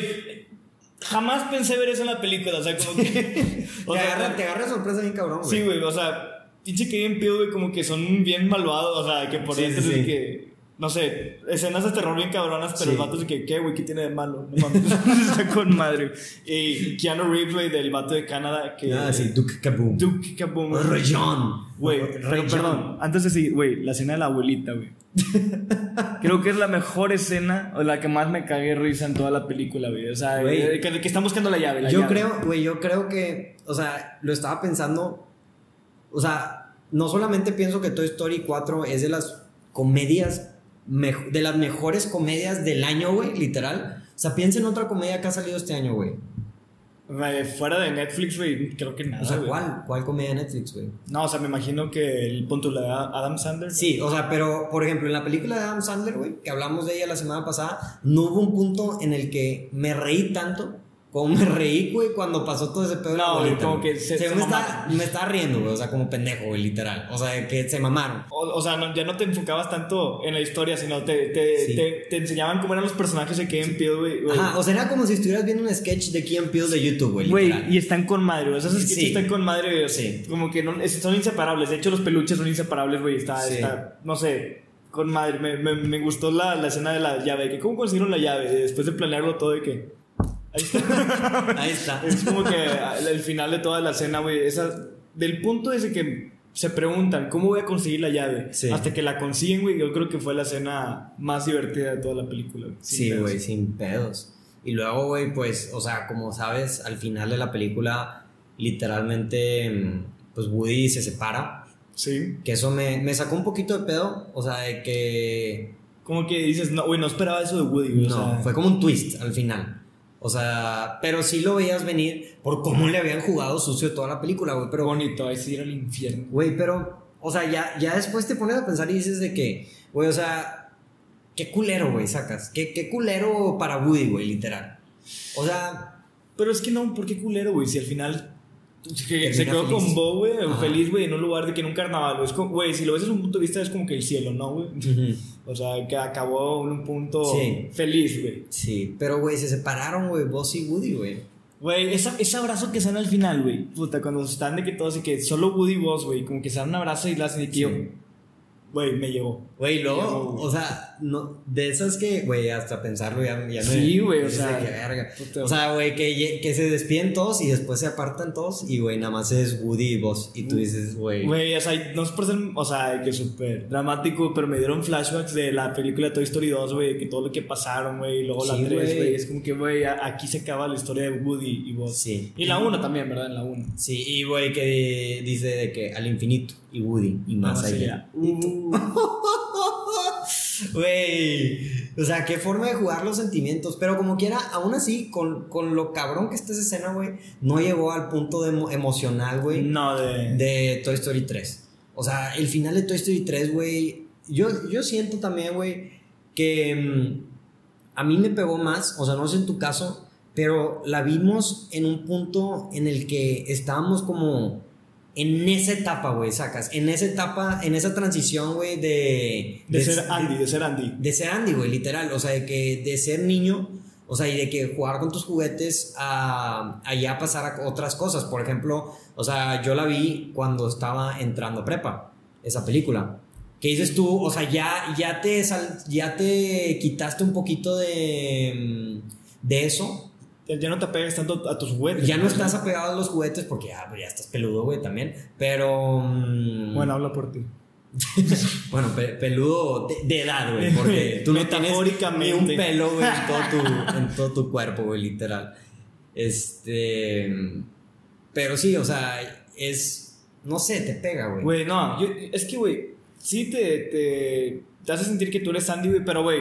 S6: jamás pensé ver eso en la película, o sea, como que. O
S1: te,
S6: sea,
S1: agarra, te agarra sorpresa bien cabrón, güey.
S6: Sí, güey, o sea, pinche que bien güey, como que son bien malvados, o sea, que por
S1: Sí,
S6: dentro
S1: sí,
S6: que, no sé, escenas de terror bien cabronas, pero el vato es que, ¿qué, güey? ¿Qué tiene de malo? No mames, está con madre. Y Keanu Reeves, güey, del vato de Canadá, que...
S1: Ah, sí, Duke Kaboom.
S6: Duke Kaboom, güey.
S1: Rayón.
S6: Güey, perdón, antes de seguir, güey, la escena de la abuelita, güey. Creo que es la mejor escena, o la que más me cagué risa en toda la película, güey. O sea, eh, que, que están buscando la llave, la
S1: Yo
S6: llave.
S1: creo, güey, yo creo que, o sea, lo estaba pensando, o sea, no solamente pienso que Toy Story 4 es de las comedias, de las mejores comedias del año, güey, literal. O sea, piensa en otra comedia que ha salido este año, güey.
S6: Fuera de Netflix, güey, creo que nada,
S1: O sea. ¿cuál? ¿Cuál comedia de Netflix, güey?
S6: No, o sea, me imagino que el punto de Adam Sandler.
S1: Sí, o sea, pero, por ejemplo, en la película de Adam Sandler, güey, que hablamos de ella la semana pasada, no hubo un punto en el que me reí tanto como me reí, güey, cuando pasó todo ese pedo
S6: No, güey, como
S1: güey.
S6: que se- se
S1: me, está, me estaba riendo, güey, o sea, como pendejo, güey, literal. O sea, que se mamaron.
S6: O, o sea, no- ya no te enfocabas tanto en la historia, sino te, te,
S1: Sí.
S6: te, te enseñaban cómo eran los personajes de Kevin Peele, güey. güey.
S1: Ajá, o sea, era como si estuvieras viendo un sketch de Key Peele de YouTube, güey,
S6: Güey,
S1: literal.
S6: y están con madre, güey. Esos sketches
S1: Sí.
S6: están con madre, güey.
S1: Sí.
S6: Como que no, son inseparables. De hecho, los peluches son inseparables, güey. Está,
S1: Sí.
S6: está, no sé, con madre. Me, me, me gustó la, la escena de la llave. Que ¿Cómo consiguieron la llave? Después de planearlo todo, de que. Ahí está.
S1: Ahí está.
S6: Es como que el final de toda la escena, güey. Esa. Del punto ese que se preguntan, ¿cómo voy a conseguir la llave?
S1: Sí.
S6: Hasta que la consiguen, güey. Yo creo que fue la escena más divertida de toda la película.
S1: Sí, güey, sin pedos. Y luego, güey, pues, o sea, como sabes, al final de la película, literalmente, mm, pues Woody se separa.
S6: Sí.
S1: Que eso me, me sacó un poquito de pedo. O sea, de que.
S6: Como que dices, no, güey, no esperaba eso de Woody, güey. o
S1: No,
S6: sea,
S1: fue como un twist al final. O sea, pero sí lo veías venir por cómo le habían jugado sucio toda la película, güey. Pero,
S6: bonito, es ir al infierno.
S1: güey, pero, o sea, ya, ya después te pones a pensar y dices de que, güey, o sea, qué culero, güey, sacas. Qué, qué culero para Woody, güey, literal. O sea,
S6: Pero es que no, ¿por qué culero, güey? Si al final se, quedó
S1: feliz.
S6: con Bo, güey, feliz, güey, en un lugar de que en un carnaval, güey. Si lo ves desde un punto de vista es como que el cielo, ¿no, güey? O sea, que acabó en un punto
S1: Sí.
S6: feliz, güey.
S1: sí, pero, güey, se separaron, güey, Boss y Woody, güey.
S6: Güey, ese abrazo que se dan al final, güey. Puta, cuando están de que todos y que solo Woody y Boss, güey, como que se dan un abrazo y le hacen de que
S1: Sí.
S6: yo, güey, me llegó.
S1: Güey, luego, o sea, no, de esas que, güey, hasta pensarlo ya, ya me.
S6: Sí, güey, o sea,
S1: que verga. O sea, güey, que, que se despiden todos y después se apartan todos y, güey, nada más es Woody y Buzz. Y tú dices, güey.
S6: Güey, o sea, no es por ser, o sea, que súper dramático, pero me dieron flashbacks de la película Toy Story 2, güey, que todo lo que pasaron, güey, y luego
S1: Sí,
S6: la 3,
S1: güey.
S6: güey, es como que, güey, aquí se acaba la historia de Woody y Buzz.
S1: Sí.
S6: Y la 1 también, ¿verdad? En la 1.
S1: Sí, y, güey, que dice de que al infinito y Woody y más allá.
S6: Uh,
S1: Güey, o sea, qué forma de jugar los sentimientos. Pero como quiera, aún así, con, con lo cabrón que está esa escena, güey, no llegó al punto de emo- emocional, güey.
S6: no, de...
S1: de Toy Story 3. O sea, el final de Toy Story 3, güey. Yo, yo siento también, güey, que mm, a mí me pegó más. O sea, no sé en tu caso, pero la vimos en un punto en el que estábamos como en esa etapa, güey, sacas. En esa etapa, en esa transición, güey, de,
S6: De ser Andy, de ser Andy.
S1: de ser Andy, güey, literal. O sea, de que de ser niño, o sea, y de que jugar con tus juguetes a, a ya pasar a otras cosas. Por ejemplo, o sea, yo la vi cuando estaba entrando a prepa, esa película. ¿Qué dices tú? O sea, ya, ya, te, ya te quitaste un poquito de, mm, de eso.
S6: Ya no te pegas tanto a tus juguetes.
S1: Ya no estás apegado a los juguetes porque ya, ya estás peludo, güey, también. Pero... mm,
S6: Bueno, habla por ti.
S1: bueno, pe- peludo de, de edad, güey, porque tú no tienes ni un pelo, güey, en todo tu, en todo tu cuerpo, güey, literal. Este. Pero sí, o sea, es. No sé, te pega, güey.
S6: Güey, no, yo- es que, güey, sí te, te, te hace sentir que tú eres Andy, güey, pero, güey,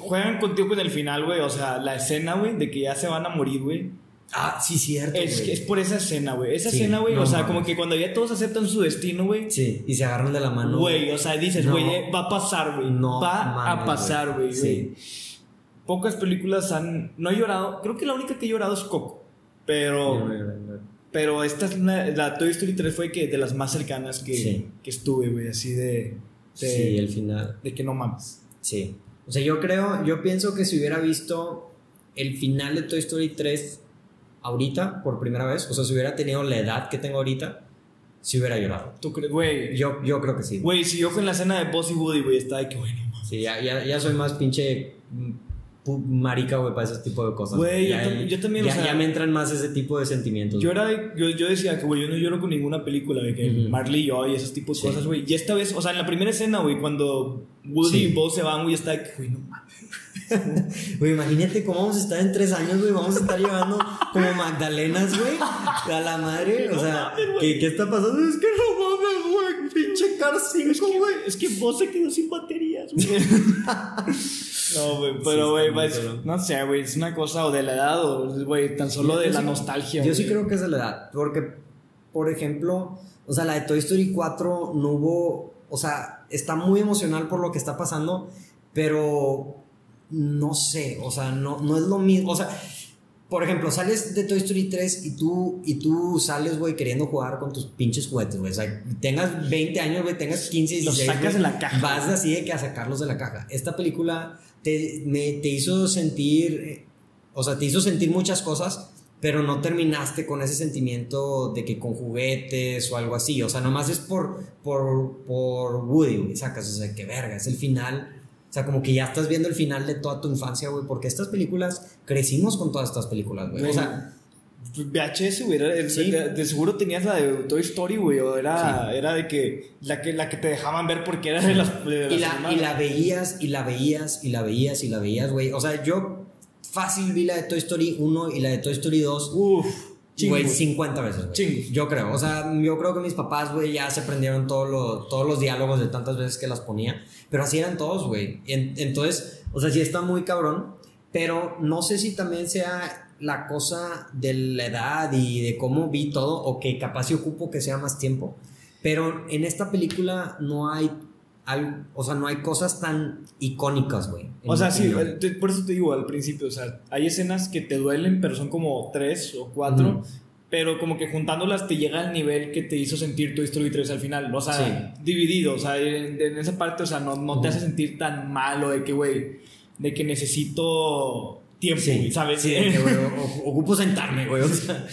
S6: juegan contigo en el final, güey, o sea, la escena, güey, de que ya se van a morir, güey.
S1: Ah, sí, cierto.
S6: Es, es por esa escena, güey. Esa
S1: Sí,
S6: escena, güey,
S1: no
S6: o sea,
S1: mames.
S6: como que cuando ya todos aceptan su destino, güey.
S1: Sí, y se agarran de la mano.
S6: Güey, o sea, dices,
S1: No.
S6: güey, eh, va a pasar, güey.
S1: No
S6: va
S1: mames,
S6: a pasar, güey.
S1: Sí.
S6: Pocas películas han. No he llorado. Creo que la única que he llorado es Coco. Pero. Pero esta es una. La Toy Story 3 fue que de las más cercanas que,
S1: Sí.
S6: que estuve, güey. Así de. de
S1: Sí, el final.
S6: de que no mames.
S1: Sí. O sea, yo creo, yo pienso que si hubiera visto el final de Toy Story 3 ahorita, por primera vez, o sea, si hubiera tenido la edad que tengo ahorita, si hubiera llorado.
S6: ¿Tú crees, güey?
S1: Yo, yo creo que sí.
S6: Güey, si yo con la escena de Boss y Woody, güey, estaba de que, güey, no mames.
S1: Sí, ya, ya, ya soy más pinche marica, güey, para ese tipo de cosas.
S6: Güey, yo
S1: Ya-
S6: tam- yo también,
S1: Ya,
S6: o sea-
S1: ya me entran más ese tipo de sentimientos.
S6: Yo, era de- yo, yo decía que, güey, yo no lloro con ninguna película, de que. Marley y yo y esos tipos de
S1: Sí.
S6: cosas, güey. Y esta vez, o sea, en la primera escena, güey, cuando Woody
S1: Sí.
S6: y Buzz se van, güey, está de que, güey, no mames.
S1: Güey, imagínate cómo vamos a estar en tres años, güey. Vamos a estar llevando como Magdalenas, güey. A la madre. O sea, ¿qué, ¿qué está pasando? Es que no mames, güey. Pinche Car 5, güey.
S6: Es que Buzz se quedó sin baterías, güey. no, güey, pero, güey, pues, no sé, güey, es una cosa o de la edad o, güey, tan solo de
S1: Yo
S6: la
S1: sí-
S6: nostalgia.
S1: Yo sí creo que es de la edad. Porque, por ejemplo, o sea, la de Toy Story 4 no hubo. O sea, está muy emocional por lo que está pasando, pero no sé, o sea, no, no es lo mismo. O sea, por ejemplo, sales de Toy Story 3 y tú, y tú sales, güey, queriendo jugar con tus pinches juguetes, güey. O sea, tengas 20 años, güey, tengas 15, 16.
S6: Los sacas de la caja.
S1: Vas así de que a sacarlos de la caja. Esta película te, me- te hizo sentir, eh, o sea, te hizo sentir muchas cosas, pero no terminaste con ese sentimiento de que con juguetes o algo así. O sea, nomás es por, por, por Woody, güey, sacas, o sea, que verga, es el final. O sea, como que ya estás viendo el final de toda tu infancia, güey, porque estas películas, crecimos con todas estas películas, güey. O sea,
S6: VHS, güey. era-
S1: Sí.
S6: De, de seguro tenías la de Toy Story, güey. O era, era de que la, que la que te dejaban ver porque era de las. De las
S1: Y la, y la veías, y la veías, y la veías, y la veías, güey. O sea, yo fácil vi la de Toy Story 1 y la de Toy Story 2.
S6: Uf,
S1: Güey,
S6: güey.
S1: 50 veces, güey. Yo creo. O sea, yo creo que mis papás, güey, ya se aprendieron todos los, todos los diálogos de tantas veces que las ponía. Pero así eran todos, güey. En- entonces, o sea, sí está muy cabrón. Pero no sé si también sea la cosa de la edad y de cómo vi todo, o que capaz si ocupo que sea más tiempo. Pero en esta película no hay. al- o sea, no hay cosas tan icónicas, güey.
S6: O sea, sí, el- te- por eso te digo al principio, o sea, hay escenas que te duelen, pero son como tres o cuatro, pero como que juntándolas te llega al nivel que te hizo sentir Toy Story 3 al final, o sea, dividido, o sea, en, en esa parte, o sea, no, no te hace sentir tan malo de que, güey, de que necesito tiempo,
S1: Sí,
S6: ¿sabes?
S1: Sí, güey, ocupo sentarme, güey. O sea.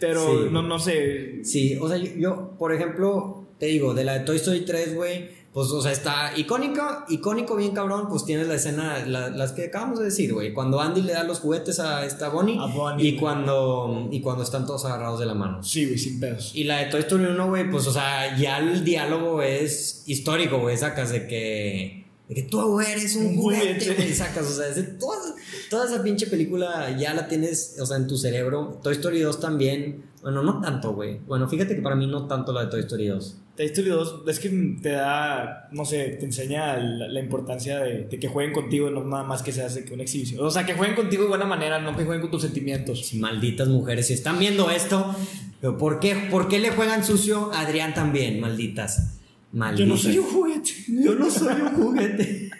S6: pero
S1: Sí.
S6: no, no sé,
S1: Sí, o sea, yo, yo, por ejemplo, te digo, de la de Toy Story 3, güey, pues, o sea, está icónica, icónico, bien cabrón, pues tienes la escena, la- las que acabamos de decir, güey, cuando Andy le da los juguetes a esta Bonnie,
S6: A Bonnie,
S1: y cuando, y cuando están todos agarrados de la mano.
S6: sí, güey, sin pedos.
S1: Y la de Toy Story 1, güey, pues, o sea, ya el diálogo es histórico, güey, sacas de que... De que tú eres un juguete, güey, sacas, o sea, de toda, toda esa pinche película ya la tienes, o sea, en tu cerebro. Toy Story 2 también, bueno, no tanto, güey. Bueno, fíjate que para mí no tanto la de Toy Story 2.
S6: Toy Story 2 es que te da, no sé, te enseña la, la importancia de, de que jueguen contigo, no nada más que se hace que una exhibición. O sea, que jueguen contigo de buena manera, no que jueguen con tus sentimientos.
S1: Si malditas mujeres, si están viendo esto, pero ¿por qué, ¿por qué le juegan sucio a Adrián también, malditas?
S6: Yo no soy un juguete.
S1: Yo no soy un juguete.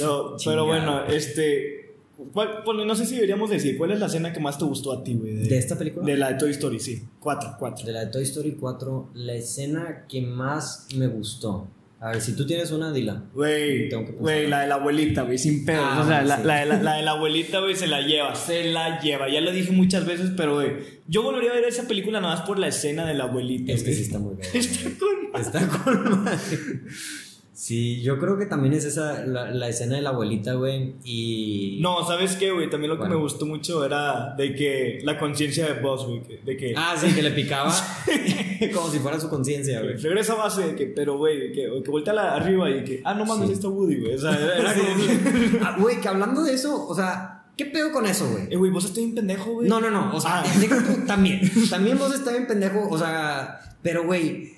S6: No,
S1: Chingado.
S6: pero bueno, este. ¿cuál- bueno, no sé si deberíamos decir, ¿cuál es la escena que más te gustó a ti, güey?
S1: ¿De esta película?
S6: De la de Toy Story, sí. Cuatro, cuatro.
S1: De la de Toy Story 4, la escena que más me gustó. A ver, si tú tienes una, dila.
S6: Güey, güey, la de la abuelita, güey, sin pedos.
S1: Ah,
S6: o sea, la,
S1: sí.
S6: la de la, la de la abuelita, güey, se la lleva, se la lleva. Ya lo dije muchas veces, pero, güey, yo volvería a ver esa película nada más por la escena de la abuelita.
S1: Es que sí está muy bien.
S6: Está con
S1: Está con madre. Sí, yo creo que también es esa, la, la escena de la abuelita, güey. Y.
S6: No, ¿sabes qué, güey? También lo que me gustó mucho era de que la conciencia de Boss, güey, de que
S1: Ah, sí, que le picaba. como si fuera su conciencia, güey.
S6: regresa a base de que, pero, güey, que, que voltea la- arriba y que, ah, no mames,
S1: Sí.
S6: está Woody, güey. O sea, era, era como
S1: Ah, Güey, que hablando de eso, o sea, ¿qué pedo con eso, güey?
S6: eh, güey, vos estás bien pendejo, güey.
S1: No, no, no. O sea,
S6: Ah.
S1: también. También vos estás bien pendejo. O sea, pero güey.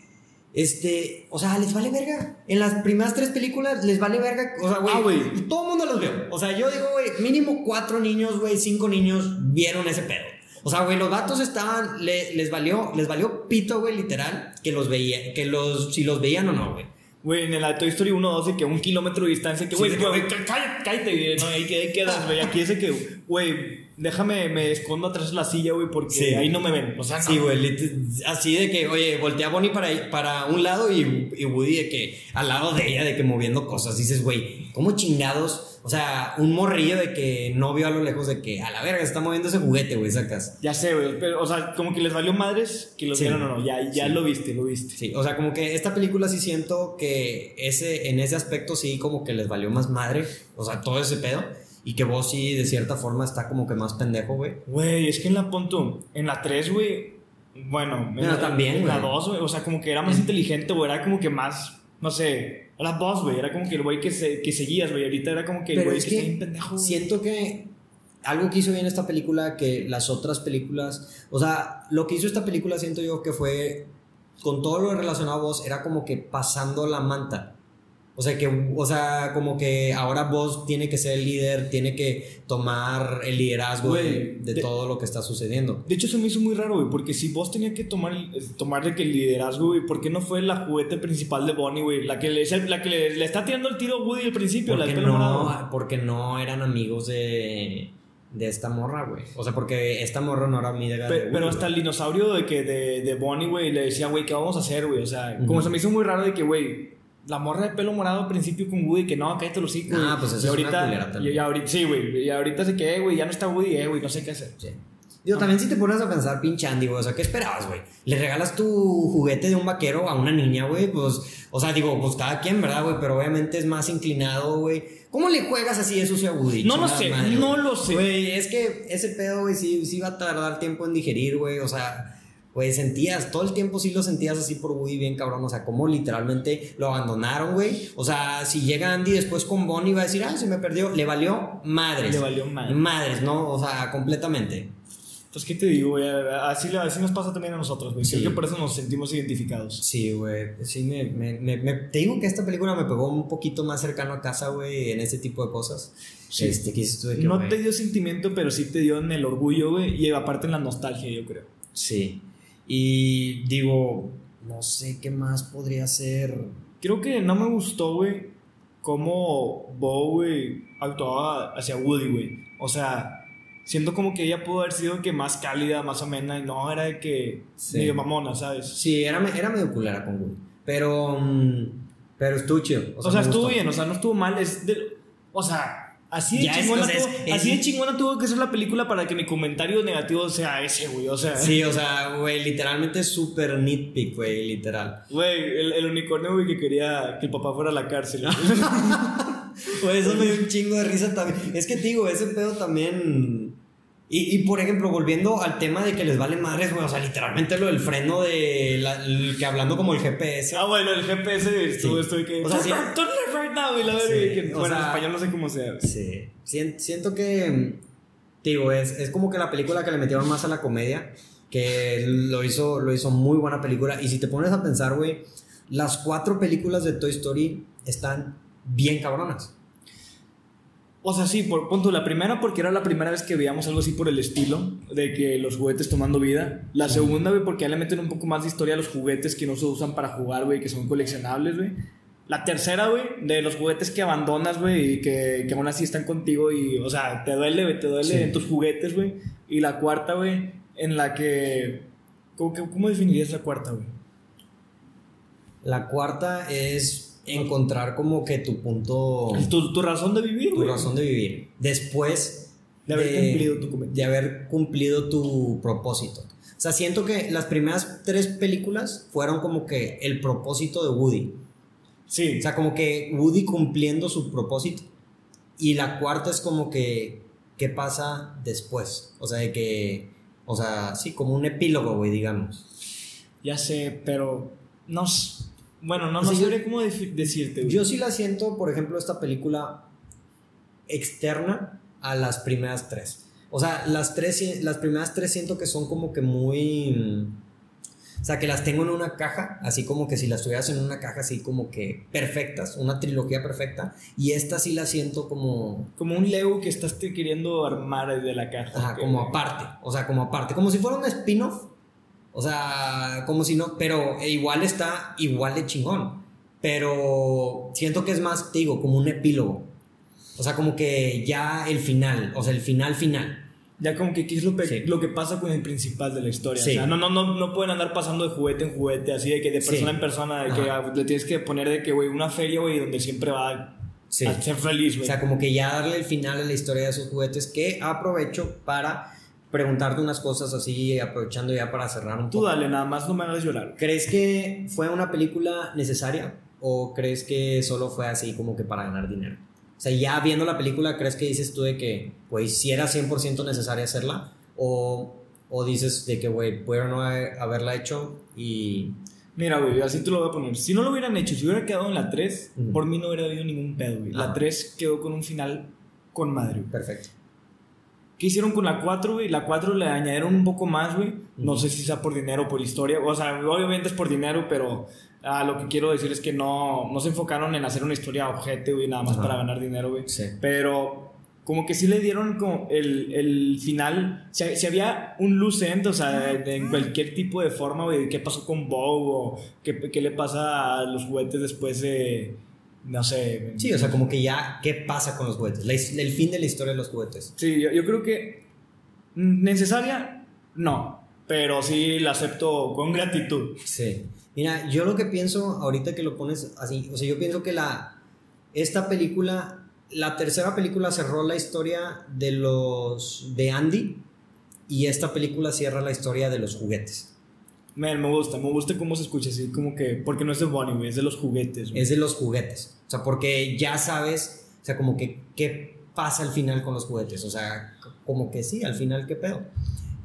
S1: Este, o sea, les vale verga. En las primeras tres películas les vale verga. O sea, güey.
S6: Ah.
S1: Todo el mundo los vio. O sea, yo digo, güey, mínimo cuatro niños, güey, cinco niños vieron ese pedo. O sea, güey, los datos estaban, le- les valió, les valió pito, güey, literal, que los veía, que los, si los veían o no, güey.
S6: Güey, en la Toy Story 1 2 de que un kilómetro de distancia, que,
S1: Sí,
S6: güey, cá- cállate, cállate, güey, no, ahí, que- ahí quedas, güey. Aquí es de que, güey, déjame, me escondo atrás de la silla, güey, porque
S1: Sí.
S6: ahí no me ven. O sea.
S1: Sí, güey, así de que, oye, voltea Bonnie para, para un lado y, y Woody de que al lado de ella, de que moviendo cosas. Dices, güey, ¿cómo chingados? O sea, un morrillo de que no vio a lo lejos de que a la verga está moviendo ese juguete, güey, sacas.
S6: Ya sé, güey, pero, o sea, como que les valió madres que lo
S1: Sí.
S6: vieron o no. Ya, ya
S1: Sí.
S6: lo viste, lo viste.
S1: Sí, o sea, como que esta película sí siento que ese, en ese aspecto sí como que les valió más madre, o sea, todo ese pedo. Y que vos sí, de cierta forma, está como que más pendejo, güey.
S6: Güey, es que en la punto, en la 3, güey, bueno, en la,
S1: también,
S6: en la
S1: güey.
S6: 2, güey, o sea, como que era más inteligente, güey, era como que más, no sé, era boss, güey, era como que el güey que, se, que seguías, güey, ahorita era como que el güey
S1: es
S6: que,
S1: que
S6: está bien pendejo. güey.
S1: siento que algo que hizo bien esta película que las otras películas, o sea, lo que hizo esta película siento yo que fue con todo lo relacionado a vos era como que pasando la manta. O sea que o sea, como que ahora vos tiene que ser el líder, tiene que tomar el liderazgo de, de
S6: de-
S1: todo lo que está sucediendo.
S6: De hecho, se me hizo muy raro, güey, porque si vos tenías que tomar, el- tomar de que el liderazgo, güey, ¿por qué no fue la juguete principal de Bonnie, güey? La que, le, la que le, le está tirando el tiro a Woody al principio, la
S1: Porque
S6: morado.
S1: no, porque no eran amigos de, de esta morra, güey. O sea, porque esta morra no era amiga de
S6: Pe- Pero,
S1: Woody,
S6: hasta
S1: güey.
S6: el dinosaurio de que de, de Bonnie, güey, le decía, güey, ¿qué vamos a hacer, güey? O sea, como se me hizo muy raro de que, güey, la morra de pelo morado al principio con Woody, que no, cállate los hocico.
S1: Ah, pues esa
S6: y
S1: es una
S6: ahorita,
S1: culera también.
S6: y, y ahorita, sí, güey, y ahorita se que, güey, ya no está Woody, eh, güey, no sé qué hacer.
S1: Sí. Digo, también si te pones a pensar, pinche Andy, güey, o sea, ¿qué esperabas, güey? Le regalas tu juguete de un vaquero a una niña, güey, pues, o sea, digo, pues cada quien, ¿verdad, güey? Pero obviamente es más inclinado, güey. ¿Cómo le juegas así eso a Woody?
S6: No lo sé,
S1: madre,
S6: no
S1: güey.
S6: lo sé.
S1: Güey, es que ese pedo, güey, sí, sí va a tardar tiempo en digerir, güey, o sea... Güey, sentías, todo el tiempo sí lo sentías así por Woody bien cabrón, o sea, como literalmente lo abandonaron, güey. O sea, si llega Andy después con Bonnie va a decir, ah, se me perdió, le valió madres.
S6: Le valió madres.
S1: Madres, ¿no? O sea, completamente.
S6: Pues, ¿qué te digo, güey? Así, así nos pasa también a nosotros, güey.
S1: Sí.
S6: Creo que por eso nos sentimos identificados.
S1: Sí, güey. Sí, me, me, me- me- te digo que esta película me pegó un poquito más cercano a casa, güey, en ese tipo de cosas.
S6: Sí.
S1: Este, que
S6: No te dio sentimiento, pero sí te dio en el orgullo, güey. Y aparte en la nostalgia, yo creo.
S1: Sí. Y digo, no sé qué más podría ser.
S6: Creo que no me gustó, güey, cómo Bo, güey, actuaba hacia Woody, güey. O sea, siento como que ella pudo haber sido que más cálida, más amena, y no era de que
S1: Sí.
S6: medio mamona, ¿sabes?
S1: Sí, era, era medio culera con Woody. Pero. mm, pero estuvo chido.
S6: O sea, estuvo bien, o sea, no estuvo mal. Es de- o sea, así de,
S1: Ya
S6: chingona
S1: es-
S6: tuvo,
S1: es-
S6: así de chingona tuvo que ser la película para que mi comentario negativo sea ese, güey. O sea,
S1: Sí, o sea, güey, literalmente es súper nitpick, güey, literal.
S6: güey, el, el unicornio, güey, que quería que el papá fuera a la cárcel.
S1: Güey, eso me dio un chingo de risa también. Es que digo, ese pedo también. Y, y, por ejemplo, volviendo al tema de que les vale madres, güey, o sea, literalmente lo del freno de. la- el que hablando como el GPS.
S6: ah, bueno, el GPS estuvo,
S1: Sí.
S6: estoy que.
S1: O sea, sí.
S6: Right now, la
S1: Sí,
S6: que- Bueno, en español no sé cómo sea.
S1: Sí. Sien- siento que. Digo, es, es como que la película que le metieron más a la comedia. Que lo hizo, lo hizo muy buena película. Y si te pones a pensar, güey, las cuatro películas de Toy Story están bien cabronas.
S6: O sea, sí, por punto. La primera, porque era la primera vez que veíamos algo así por el estilo, de que los juguetes tomando vida. La segunda, güey, porque ya le meten un poco más de historia a los juguetes que no se usan para jugar, güey, que son coleccionables, güey. La tercera, güey, de los juguetes que abandonas, güey, y que, que aún así están contigo y, o sea, te duele, güey, te duele
S1: Sí.
S6: en tus juguetes, güey. Y la cuarta, güey, en la que... ¿Cómo, cómo definirías la cuarta, güey?
S1: La cuarta es encontrar como que tu punto.
S6: Tu, tu razón de vivir,
S1: tu
S6: güey.
S1: razón de vivir. Después
S6: De haber cumplido tu
S1: de haber cumplido tu propósito. O sea, siento que las primeras tres películas fueron como que el propósito de Woody.
S6: Sí.
S1: O sea, como que Woody cumpliendo su propósito. Y la cuarta es como que, ¿qué pasa después? O sea, de que, o sea, sí, como un epílogo, güey, digamos.
S6: Ya sé, pero no bueno, no, no sabría cómo decirte, güey.
S1: Yo sí la siento, por ejemplo, esta película externa a las primeras tres. O sea, las, tres, las primeras tres siento que son como que muy... mm, O sea, que las tengo en una caja, así como que si las tuvieras en una caja, así como que perfectas, una trilogía perfecta. Y esta sí la siento como...
S6: Como un Lego que estás queriendo armar de la caja.
S1: Ajá, como aparte. O sea, como aparte. Como si fuera un spin-off. O sea, como si no. Pero igual está igual de chingón. Pero siento que es más, te digo, como un epílogo. O sea, como que ya el final. O sea, el final final.
S6: Ya como que qué es lo,
S1: Sí.
S6: lo que pasa con el principal de la historia.
S1: Sí.
S6: O sea, no, no, no, no pueden andar pasando de juguete en juguete, así de que de
S1: Sí.
S6: persona en persona, de que
S1: Ajá.
S6: ah, le tienes que poner de que, güey, una feria, güey, donde siempre va
S1: Sí.
S6: a ser feliz,
S1: O
S6: güey.
S1: sea, como que ya darle el final a la historia de esos juguetes. Que aprovecho para preguntarte unas cosas así, aprovechando ya para cerrar un
S6: Tú
S1: poco.
S6: dale, nada más no me hagas llorar.
S1: ¿Crees que fue una película necesaria o crees que solo fue así como que para ganar dinero? O sea, ya viendo la película, ¿crees que dices tú de que, pues, si era 100% necesaria hacerla? O, o dices de que, güey, pudieron no haber- haberla hecho y...
S6: Mira, güey, así te lo voy a poner. Si no lo hubieran hecho, si hubiera quedado en la 3,
S1: Ujú.
S6: por mí no hubiera habido ningún pedo, güey. La
S1: Ajá.
S6: 3 quedó con un final con madre, güey.
S1: Perfecto.
S6: ¿Qué hicieron con la 4, güey? La 4 le añadieron un poco más, güey. No sé si sea por dinero o por historia. O sea, obviamente es por dinero, pero ah, lo que quiero decir es que no, no se enfocaron en hacer una historia objeto, güey, nada más
S1: Ajá.
S6: para ganar dinero, güey.
S1: Sí.
S6: Pero como que sí le dieron como el, el final. Si, si había un loose end, o sea, en cualquier tipo de forma, güey, qué pasó con Bow o qué, qué le pasa a los juguetes después de. No sé.
S1: Sí, o sea, como que ya, ¿qué pasa con los juguetes? La el fin de la historia de los juguetes.
S6: Sí, yo, yo creo que necesaria, no, pero sí la acepto con gratitud.
S1: Sí. Mira, yo lo que pienso ahorita que lo pones así, o sea, yo pienso que la esta película, la tercera película cerró la historia de los de Andy y esta película cierra la historia de los juguetes.
S6: Me, me gusta, me gusta cómo se escucha así, como que, porque no es de Bonnie, es de los juguetes.
S1: Es de los juguetes. O sea, porque ya sabes, o sea, como que qué pasa al final con los juguetes. O sea, como que sí, al final qué pedo.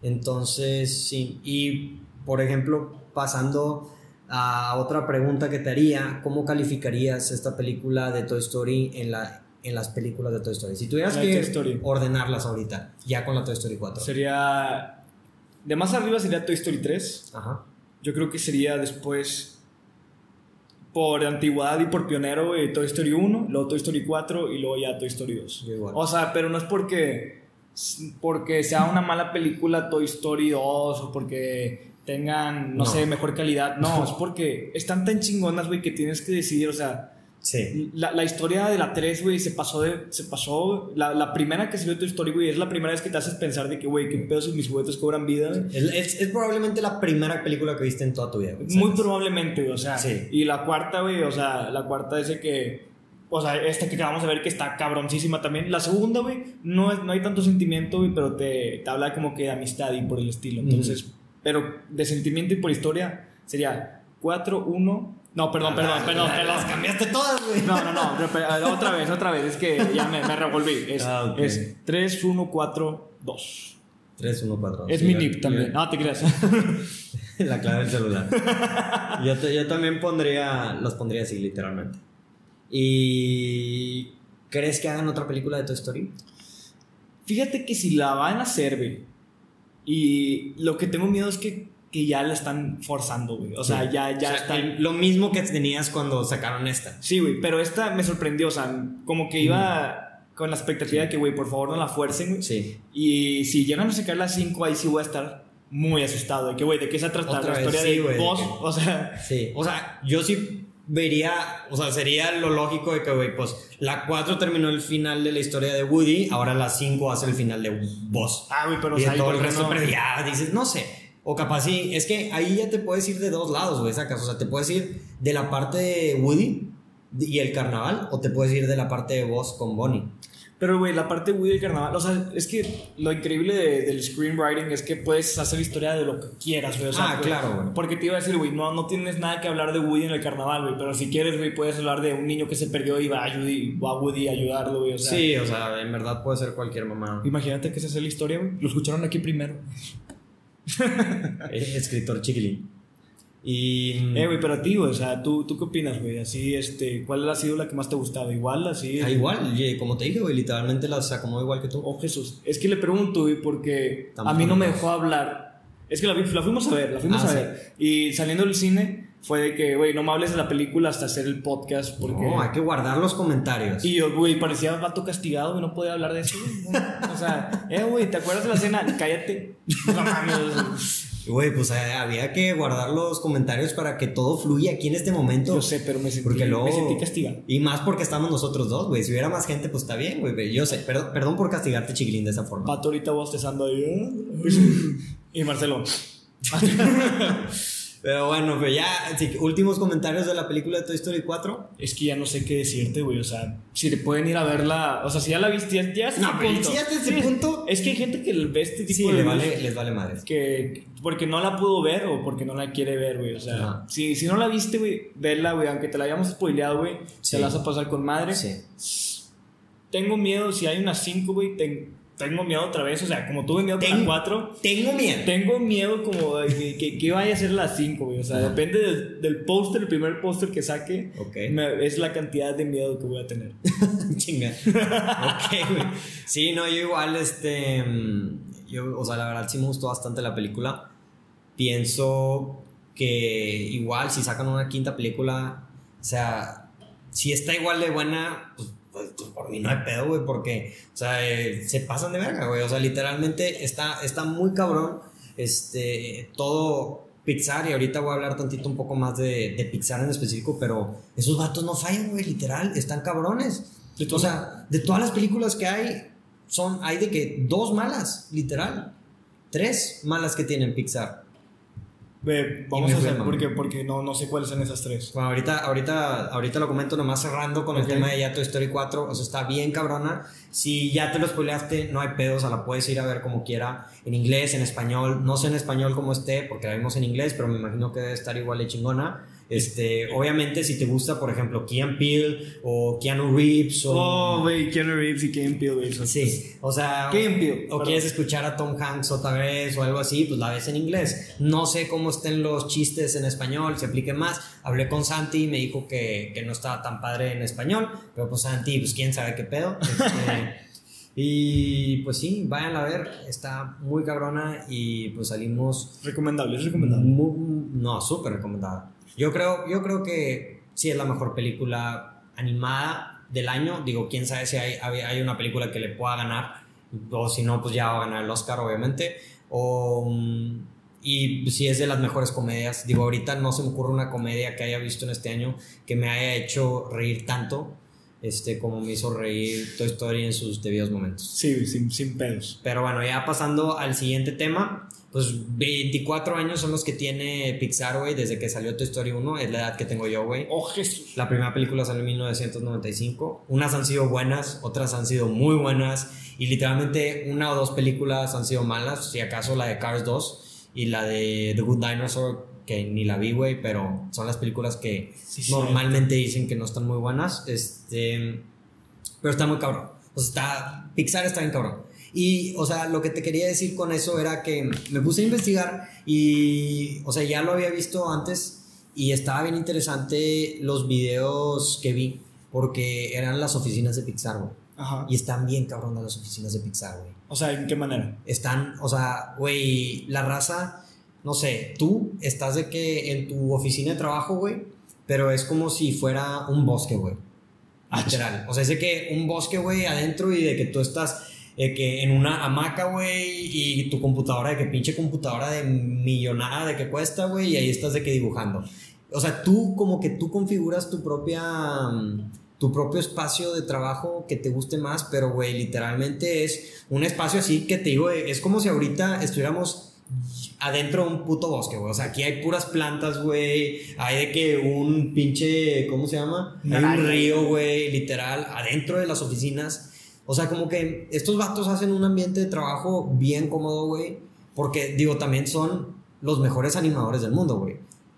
S1: Entonces, sí. Y, por ejemplo, pasando a otra pregunta que te haría, ¿cómo calificarías esta película de Toy Story en, la, en las películas de Toy Story? Si tuvieras
S6: La
S1: que ordenarlas ahorita, ya con la Toy Story 4.
S6: Sería. De más arriba sería Toy Story 3.
S1: Ajá.
S6: Yo creo que sería después. Por antigüedad y por pionero, güey, Toy Story 1, luego Toy Story 4 y luego ya Toy Story 2.
S1: Yo igual.
S6: O sea, pero no es porque. Porque sea una mala película Toy Story 2 o porque tengan, no,
S1: No.
S6: sé, mejor calidad. No, es porque están tan chingonas, güey, que tienes que decidir, o sea.
S1: Sí.
S6: La, la historia de la 3, güey, se pasó de. Se pasó. La, la primera que salió de Toy Story, güey, es la primera vez que te haces pensar de que, güey, qué pedo si mis juguetes cobran vida, güey.
S1: Es, es- es probablemente la primera película que viste en toda tu vida. güey,
S6: Muy probablemente, güey, o sea.
S1: Sí.
S6: Y la cuarta, güey, o sea, la cuarta es de que. O sea, esta que acabamos de ver que está cabroncísima también. La segunda, güey, no, es- no hay tanto sentimiento, güey, pero te, te habla como que de amistad y por el estilo. Entonces, pero de sentimiento y por historia sería 4, 1. No, perdón, perdón, perdón,
S1: Las cambiaste todas, güey.
S6: No, no, no, otra vez, otra vez, es que ya me, me revolví. Es,
S1: Ah, ok.
S6: es 3, 1, 4, 2.
S1: 3, 1, 4.
S6: Es mi nip también. No, te creas.
S1: La clave del celular. yo, te- yo también pondría, los pondría así, literalmente. ¿Y crees que hagan otra película de Toy Story?
S6: Fíjate que si la van a hacer, güey, y lo que tengo miedo es que, que ya la están forzando, güey. O sea,
S1: Sí.
S6: ya, ya
S1: O sea,
S6: están...
S1: el- lo mismo que tenías cuando sacaron esta.
S6: Sí, güey, pero esta me sorprendió, o sea, como que iba con la expectativa de que, güey, por favor no la fuercen, güey.
S1: Sí.
S6: Y si llegan a sacar las 5, ahí sí voy a estar muy asustado. De que, güey, ¿de qué se trata
S1: Otra
S6: la historia
S1: sí,
S6: de
S1: de
S6: vos?
S1: que-
S6: O sea,
S1: Sí. O sea, yo sí vería, o sea, sería lo lógico de que, güey, pues la 4 terminó el final de la historia de Woody, ahora la 5 hace el final de Buzz.
S6: ah, güey, pero o
S1: y
S6: sea,
S1: de
S6: ¿y
S1: todo el resto,
S6: no?
S1: pero ya dices, no sé. O capaz sí, es que ahí ya te puedes ir de dos lados, güey, sacas. O sea, te puedes ir de la parte de Woody y el carnaval, o te puedes ir de la parte de Buzz con Bonnie.
S6: Pero, güey, la parte de Woody del carnaval, o sea, es que lo increíble de- del screenwriting es que puedes hacer historia de lo que quieras, güey. O sea,
S1: Ah,
S6: pues,
S1: claro, güey.
S6: Porque te iba a decir, güey, no, no tienes nada que hablar de Woody en el carnaval, güey, pero si quieres, güey, puedes hablar de un niño que se perdió y va a, Woody, va a Woody a ayudarlo, güey. O sea,
S1: Sí, o sea, en verdad puede ser cualquier mamá.
S6: Imagínate que esa es la historia, güey. Lo escucharon aquí primero.
S1: Eh, Escritor chiquilín. Y.
S6: Eh, güey, pero a ti, o sea, ¿tú, ¿tú qué opinas, güey? Así, este, ¿cuál ha sido la que más te ha gustado? ¿Igual, así?
S1: Ah, igual, y como te dije, güey, literalmente las acomodo igual que tú.
S6: Oh, Jesús. Es que le pregunto, güey, porque a mí no me dejó hablar. Es que la, la fuimos a ver, la fuimos
S1: Ah,
S6: a
S1: sí.
S6: ver. Y saliendo del cine, fue de que, güey, no me hables de la película hasta hacer el podcast, porque...
S1: No, hay que guardar los comentarios.
S6: Y yo, güey, parecía vato castigado, güey, no podía hablar de eso, O sea, eh, güey, ¿te acuerdas de la escena? Cállate. No mames.
S1: Güey, pues eh, había que guardar los comentarios para que todo fluya aquí en este momento.
S6: Yo sé, pero me sentí,
S1: Porque luego.
S6: me sentí castigado.
S1: Y más porque estamos nosotros dos, güey. Si hubiera más gente, pues está bien, güey. Yo sé, perdón, perdón por castigarte, chiquilín, de esa forma.
S6: Pato ahorita bostezando ahí. ¿eh? Y Marcelo.
S1: Pero bueno, pues ya, sí, últimos comentarios de la película de Toy Story 4.
S6: Es que ya no sé qué decirte, güey. O sea, si te pueden ir a verla. O sea, si ya la viste, ya, ya hasta
S1: No, pero
S6: punto.
S1: si ya hasta ese
S6: Sí,
S1: punto-
S6: Es que hay gente que ve este tipo
S1: Sí,
S6: de.
S1: le vale, les vale madre.
S6: Que porque no la pudo ver o porque no la quiere ver, güey. O sea,
S1: Ajá.
S6: si, si no la viste, güey, verla, güey. Aunque te la hayamos spoileado, güey,
S1: Sí.
S6: te la vas a pasar con madre.
S1: Sí.
S6: Tengo miedo, si hay unas 5, güey, tengo miedo otra vez. O sea, como tuve miedo con la 4.
S1: Tengo miedo.
S6: Tengo miedo como de que, que, que vaya a ser las 5, güey. O sea,
S1: Ajá.
S6: depende del, del póster, el primer póster que saque.
S1: Ok.
S6: me- es la cantidad de miedo que voy a tener.
S1: Chinga. ok, güey. Sí, no, yo igual, este. mm, Yo, o sea, la verdad sí me gustó bastante la película. Pienso que igual si sacan una quinta película, o sea, si está igual de buena, pues, pues, pues, por mí no hay pedo, güey, porque, o sea, eh, se pasan de verga, güey. O sea, literalmente está, está muy cabrón. Este, todo Pixar, y ahorita voy a hablar tantito un poco más de, de Pixar en específico, pero esos vatos no fallan, güey, literal, están cabrones. O sea, de todas las películas que hay, son, hay de que dos malas, literal. Tres malas que tienen Pixar.
S6: Ve, vamos a hacer, porque, porque no, no sé cuáles son esas tres.
S1: Bueno, ahorita, ahorita, ahorita lo comento nomás cerrando con
S6: Ok.
S1: el tema de ya Toy Story 4. O sea, está bien cabrona. Si ya te lo spoileaste, no hay pedo. O sea, la puedes ir a ver como quiera. En inglés, en español. No sé en español cómo esté, porque la vimos en inglés, pero me imagino que debe estar igual de chingona. Este, obviamente, si te gusta, por ejemplo, Keanu Peele o Keanu Reeves o...
S6: Oh, güey, Keanu Reeves y Kane Peele, son-
S1: Sí, o sea,
S6: Keanu Peele,
S1: o quieres escuchar a Tom Hanks otra vez o algo así, pues la ves en inglés. No sé cómo estén los chistes en español, se apliquen más. Hablé con Santi y me dijo que, que no estaba tan padre en español, pero pues Santi, pues quién sabe qué pedo. Este, y pues sí, vayan a ver, está muy cabrona y pues salimos
S6: Recomendable, es recomendable.
S1: muy- no, súper recomendada. Yo creo, yo creo que sí es la mejor película animada del año. Digo, quién sabe si hay, hay una película que le pueda ganar. O si no, pues ya va a ganar el Oscar, obviamente. O, mm, y pues, sí es de las mejores comedias. Digo, ahorita no se me ocurre una comedia que haya visto en este año que me haya hecho reír tanto este, como me hizo reír Toy Story en sus debidos momentos.
S6: Sí, sin, sin pedos.
S1: Pero bueno, ya pasando al siguiente tema, pues 24 años son los que tiene Pixar, güey, desde que salió Toy Story 1, es la edad que tengo yo, güey.
S6: Oh, Jesús.
S1: La primera película salió en 1995. Unas han sido buenas, otras han sido muy buenas. Y literalmente una o dos películas han sido malas. Si acaso la de Cars 2 y la de The Good Dinosaur, que ni la vi, güey, pero son las películas que
S6: Sí, sí.
S1: normalmente dicen que no están muy buenas. Este, pero está muy cabrón. O sea, está, Pixar está bien cabrón. Y, o sea, lo que te quería decir con eso era que me puse a investigar y, o sea, ya lo había visto antes y estaba bien interesante los videos que vi porque eran las oficinas de Pixar, güey.
S6: Ajá.
S1: Y están bien cabronas las oficinas de Pixar, güey.
S6: O sea, ¿en qué manera?
S1: Están, o sea, güey, la raza, no sé, tú estás de que en tu oficina de trabajo, güey, pero es como si fuera un bosque, güey. Literal. O sea, es de que un bosque, güey, adentro y de que tú estás de que en una hamaca, güey, y tu computadora, de que pinche computadora de millonada de que cuesta, güey, y ahí estás de que dibujando. O sea, tú como que tú configuras tu propia tu propio espacio de trabajo que te guste más, pero güey, literalmente es un espacio así que te digo, es como si ahorita estuviéramos adentro de un puto bosque, güey. O sea, aquí hay puras plantas, güey. Hay de que un pinche, ¿cómo se llama? Hay un río, güey, literal, adentro de las oficinas. O sea, como que estos vatos hacen un ambiente de trabajo bien cómodo, güey. Porque, digo, también son los mejores animadores del mundo, güey.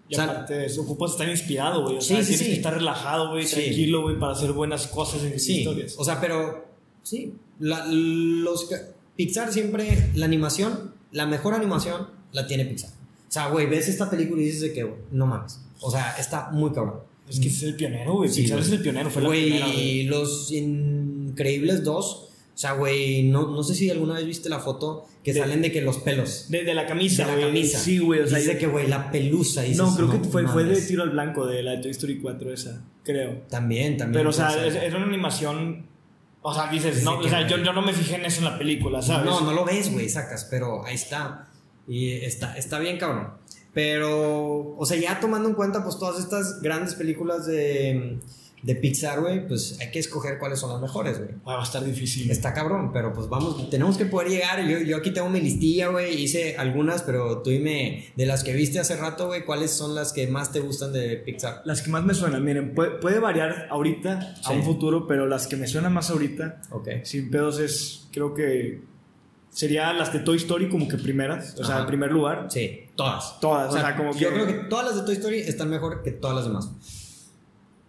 S6: Y
S1: O sea,
S6: aparte, se ocupas estar inspirado, güey. O
S1: Sí,
S6: sea,
S1: sí,
S6: tienes
S1: sí.
S6: que estar relajado, güey,
S1: Sí.
S6: tranquilo, güey, para hacer buenas cosas en
S1: Sí,
S6: historias.
S1: o sea, pero sí, la- los Pixar siempre la animación, la mejor animación la tiene Pixar. O sea, güey, ves esta película y dices de que no mames. O sea, está muy cabrón.
S6: es que es el pionero, güey.
S1: Sí,
S6: Pixar
S1: güey.
S6: es el pionero, fue la primera,
S1: güey. los Increíbles 2, o sea, güey, no, no sé si alguna vez viste la foto que
S6: De-
S1: salen de que los pelos
S6: De, de la camisa,
S1: de la camisa.
S6: Sí, güey, o sea,
S1: dice que güey, la pelusa dices,
S6: No, creo que fue, fue de tiro al blanco de la Toy Story 4 esa, creo.
S1: También, también.
S6: Pero, o sea, es- era una animación... O sea, dices, no, o sea, yo, yo no me fijé en eso en la película, ¿sabes?
S1: No, no lo ves, güey, sacas, pero ahí está. Y está, está bien, cabrón. Pero, o sea, ya tomando en cuenta, pues todas estas grandes películas de, de Pixar, güey, pues hay que escoger cuáles son las mejores, güey.
S6: Ah, va a estar difícil.
S1: Está cabrón, pero pues vamos, tenemos que poder llegar. Yo, yo aquí tengo mi listilla, güey, hice algunas, pero tú dime, de las que viste hace rato, güey, ¿cuáles son las que más te gustan de Pixar?
S6: Las que más me suenan, miren, puede, puede variar ahorita a un futuro, pero las que me suenan más ahorita, sin pedos, es, creo que sería las de Toy Story como que primeras, o sea, en primer lugar.
S1: Sí, todas.
S6: Todas, o sea, como
S1: yo
S6: que-
S1: creo que todas las de Toy Story están mejor que todas las demás.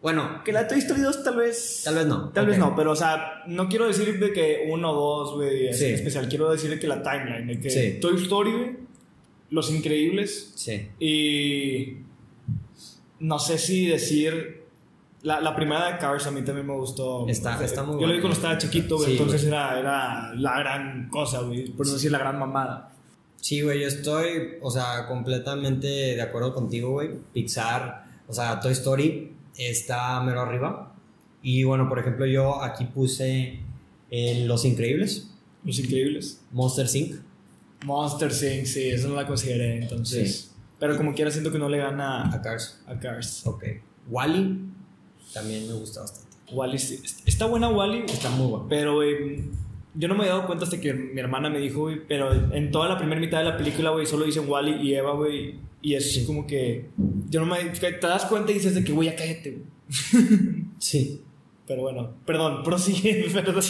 S1: Bueno,
S6: Que la de Toy Story 2 tal vez...
S1: Tal vez no,
S6: Tal vez
S1: ok.
S6: no, pero o sea, no quiero decir de que uno o dos, güey,
S1: Sí.
S6: especial. Quiero decir que la timeline, de que
S1: Sí.
S6: Toy Story, güey, Los Increíbles
S1: sí.
S6: y... No sé si decir... La, la primera de Cars a mí también me gustó.
S1: Está-
S6: O sea,
S1: está muy
S6: Yo lo vi cuando estaba chiquito, güey,
S1: Sí,
S6: entonces
S1: güey.
S6: era, era la gran cosa, güey, por no decir la gran mamada.
S1: Sí, güey, yo estoy, o sea, completamente de acuerdo contigo, güey. Pixar, o sea, Toy Story está mero arriba. Y bueno, por ejemplo, yo aquí puse en Los Increíbles,
S6: Los Increíbles.
S1: Monster Inc.
S6: Monster Inc., sí, eso no la consideré, entonces...
S1: Sí.
S6: Pero como quiera siento que no le gana
S1: a Cars.
S6: a Cars.
S1: Ok. Wally también me gusta bastante.
S6: Wally, sí. Está buena Wally,
S1: Está muy bueno.
S6: Pero, güey, yo no me he dado cuenta hasta que mi hermana me dijo, güey, pero en toda la primera mitad de la película, güey, solo dicen Wally y Eva, güey, Y es como que. Yo no me. Te das cuenta y dices de que, güey, ya cállate, güey.
S1: Sí.
S6: Pero bueno, perdón, prosigue, perdón.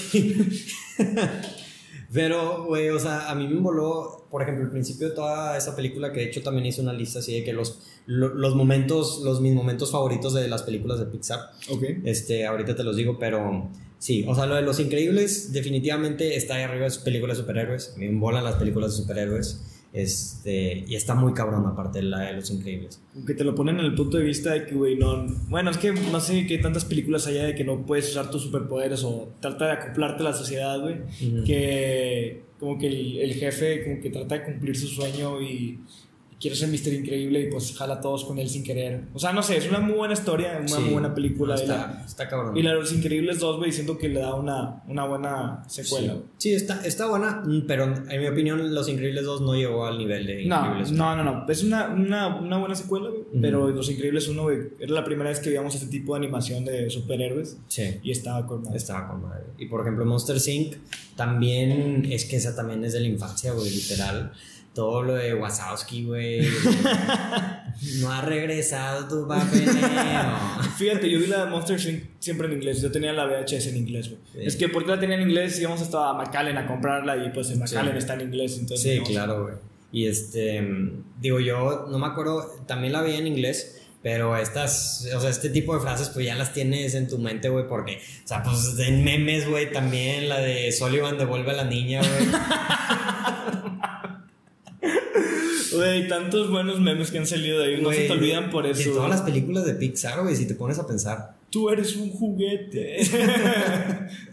S1: Pero, güey, o sea, a mí me voló, por ejemplo, el principio de toda esa película, que de hecho también hice una lista así de que los, lo- los momentos, los mis momentos favoritos de las películas de Pixar.
S6: Ok.
S1: Este, ahorita te los digo, pero sí, o sea, lo de Los Increíbles definitivamente está ahí arriba de sus películas de superhéroes. Me volan las películas de superhéroes. Este, y está muy cabrón aparte de la de Los Increíbles.
S6: Que te lo ponen en el punto de vista de que, güey, no. Bueno, es que no sé qué tantas películas haya de que no puedes usar tus superpoderes o trata de acoplarte a la sociedad, güey. Que como que el, el jefe como que trata de cumplir su sueño y, y quiere ser Mister Increíble y pues jala a todos con él sin querer. O sea, no sé, es una muy buena historia, una
S1: Sí,
S6: muy buena película.
S1: no,
S6: y,
S1: está,
S6: la,
S1: está cabrón.
S6: y la de Los Increíbles 2, güey, siento que le da una, una buena secuela. güey.
S1: Sí, está, está buena, pero en mi opinión Los Increíbles 2 no llegó al nivel de
S6: No,
S1: Increíbles.
S6: no, no, no. Es una, una, una buena secuela, güey.
S1: Ujú.
S6: Pero Los Increíbles 1, güey, era la primera vez que veíamos este tipo de animación de superhéroes.
S1: Sí.
S6: Y estaba con madre.
S1: Estaba con madre. Y por ejemplo, Monster Inc. también es que esa también es de la infancia, güey, literal. Todo lo de Wazowski, güey. no ha regresado tu papeleo.
S6: Fíjate, yo vi la Monster Inc. siempre en inglés. Yo tenía la VHS en inglés, güey.
S1: Sí.
S6: Es que porque la tenía en inglés íbamos hasta a McAllen a comprarla y pues en McAllen
S1: Sí.
S6: está en inglés. Entonces,
S1: Sí, claro, güey. Y este, digo, yo no me acuerdo, también la vi en inglés. Pero estas, o sea, este tipo de frases, pues ya las tienes en tu mente, güey, porque, o sea, pues en memes, güey, también la de Sullivan devuelve a la niña, güey.
S6: Güey, tantos buenos memes que han salido de ahí. No se
S1: Güey,
S6: te olvidan por eso.
S1: De
S6: güey.
S1: todas las películas de Pixar, güey, si te pones a pensar.
S6: Tú eres un juguete.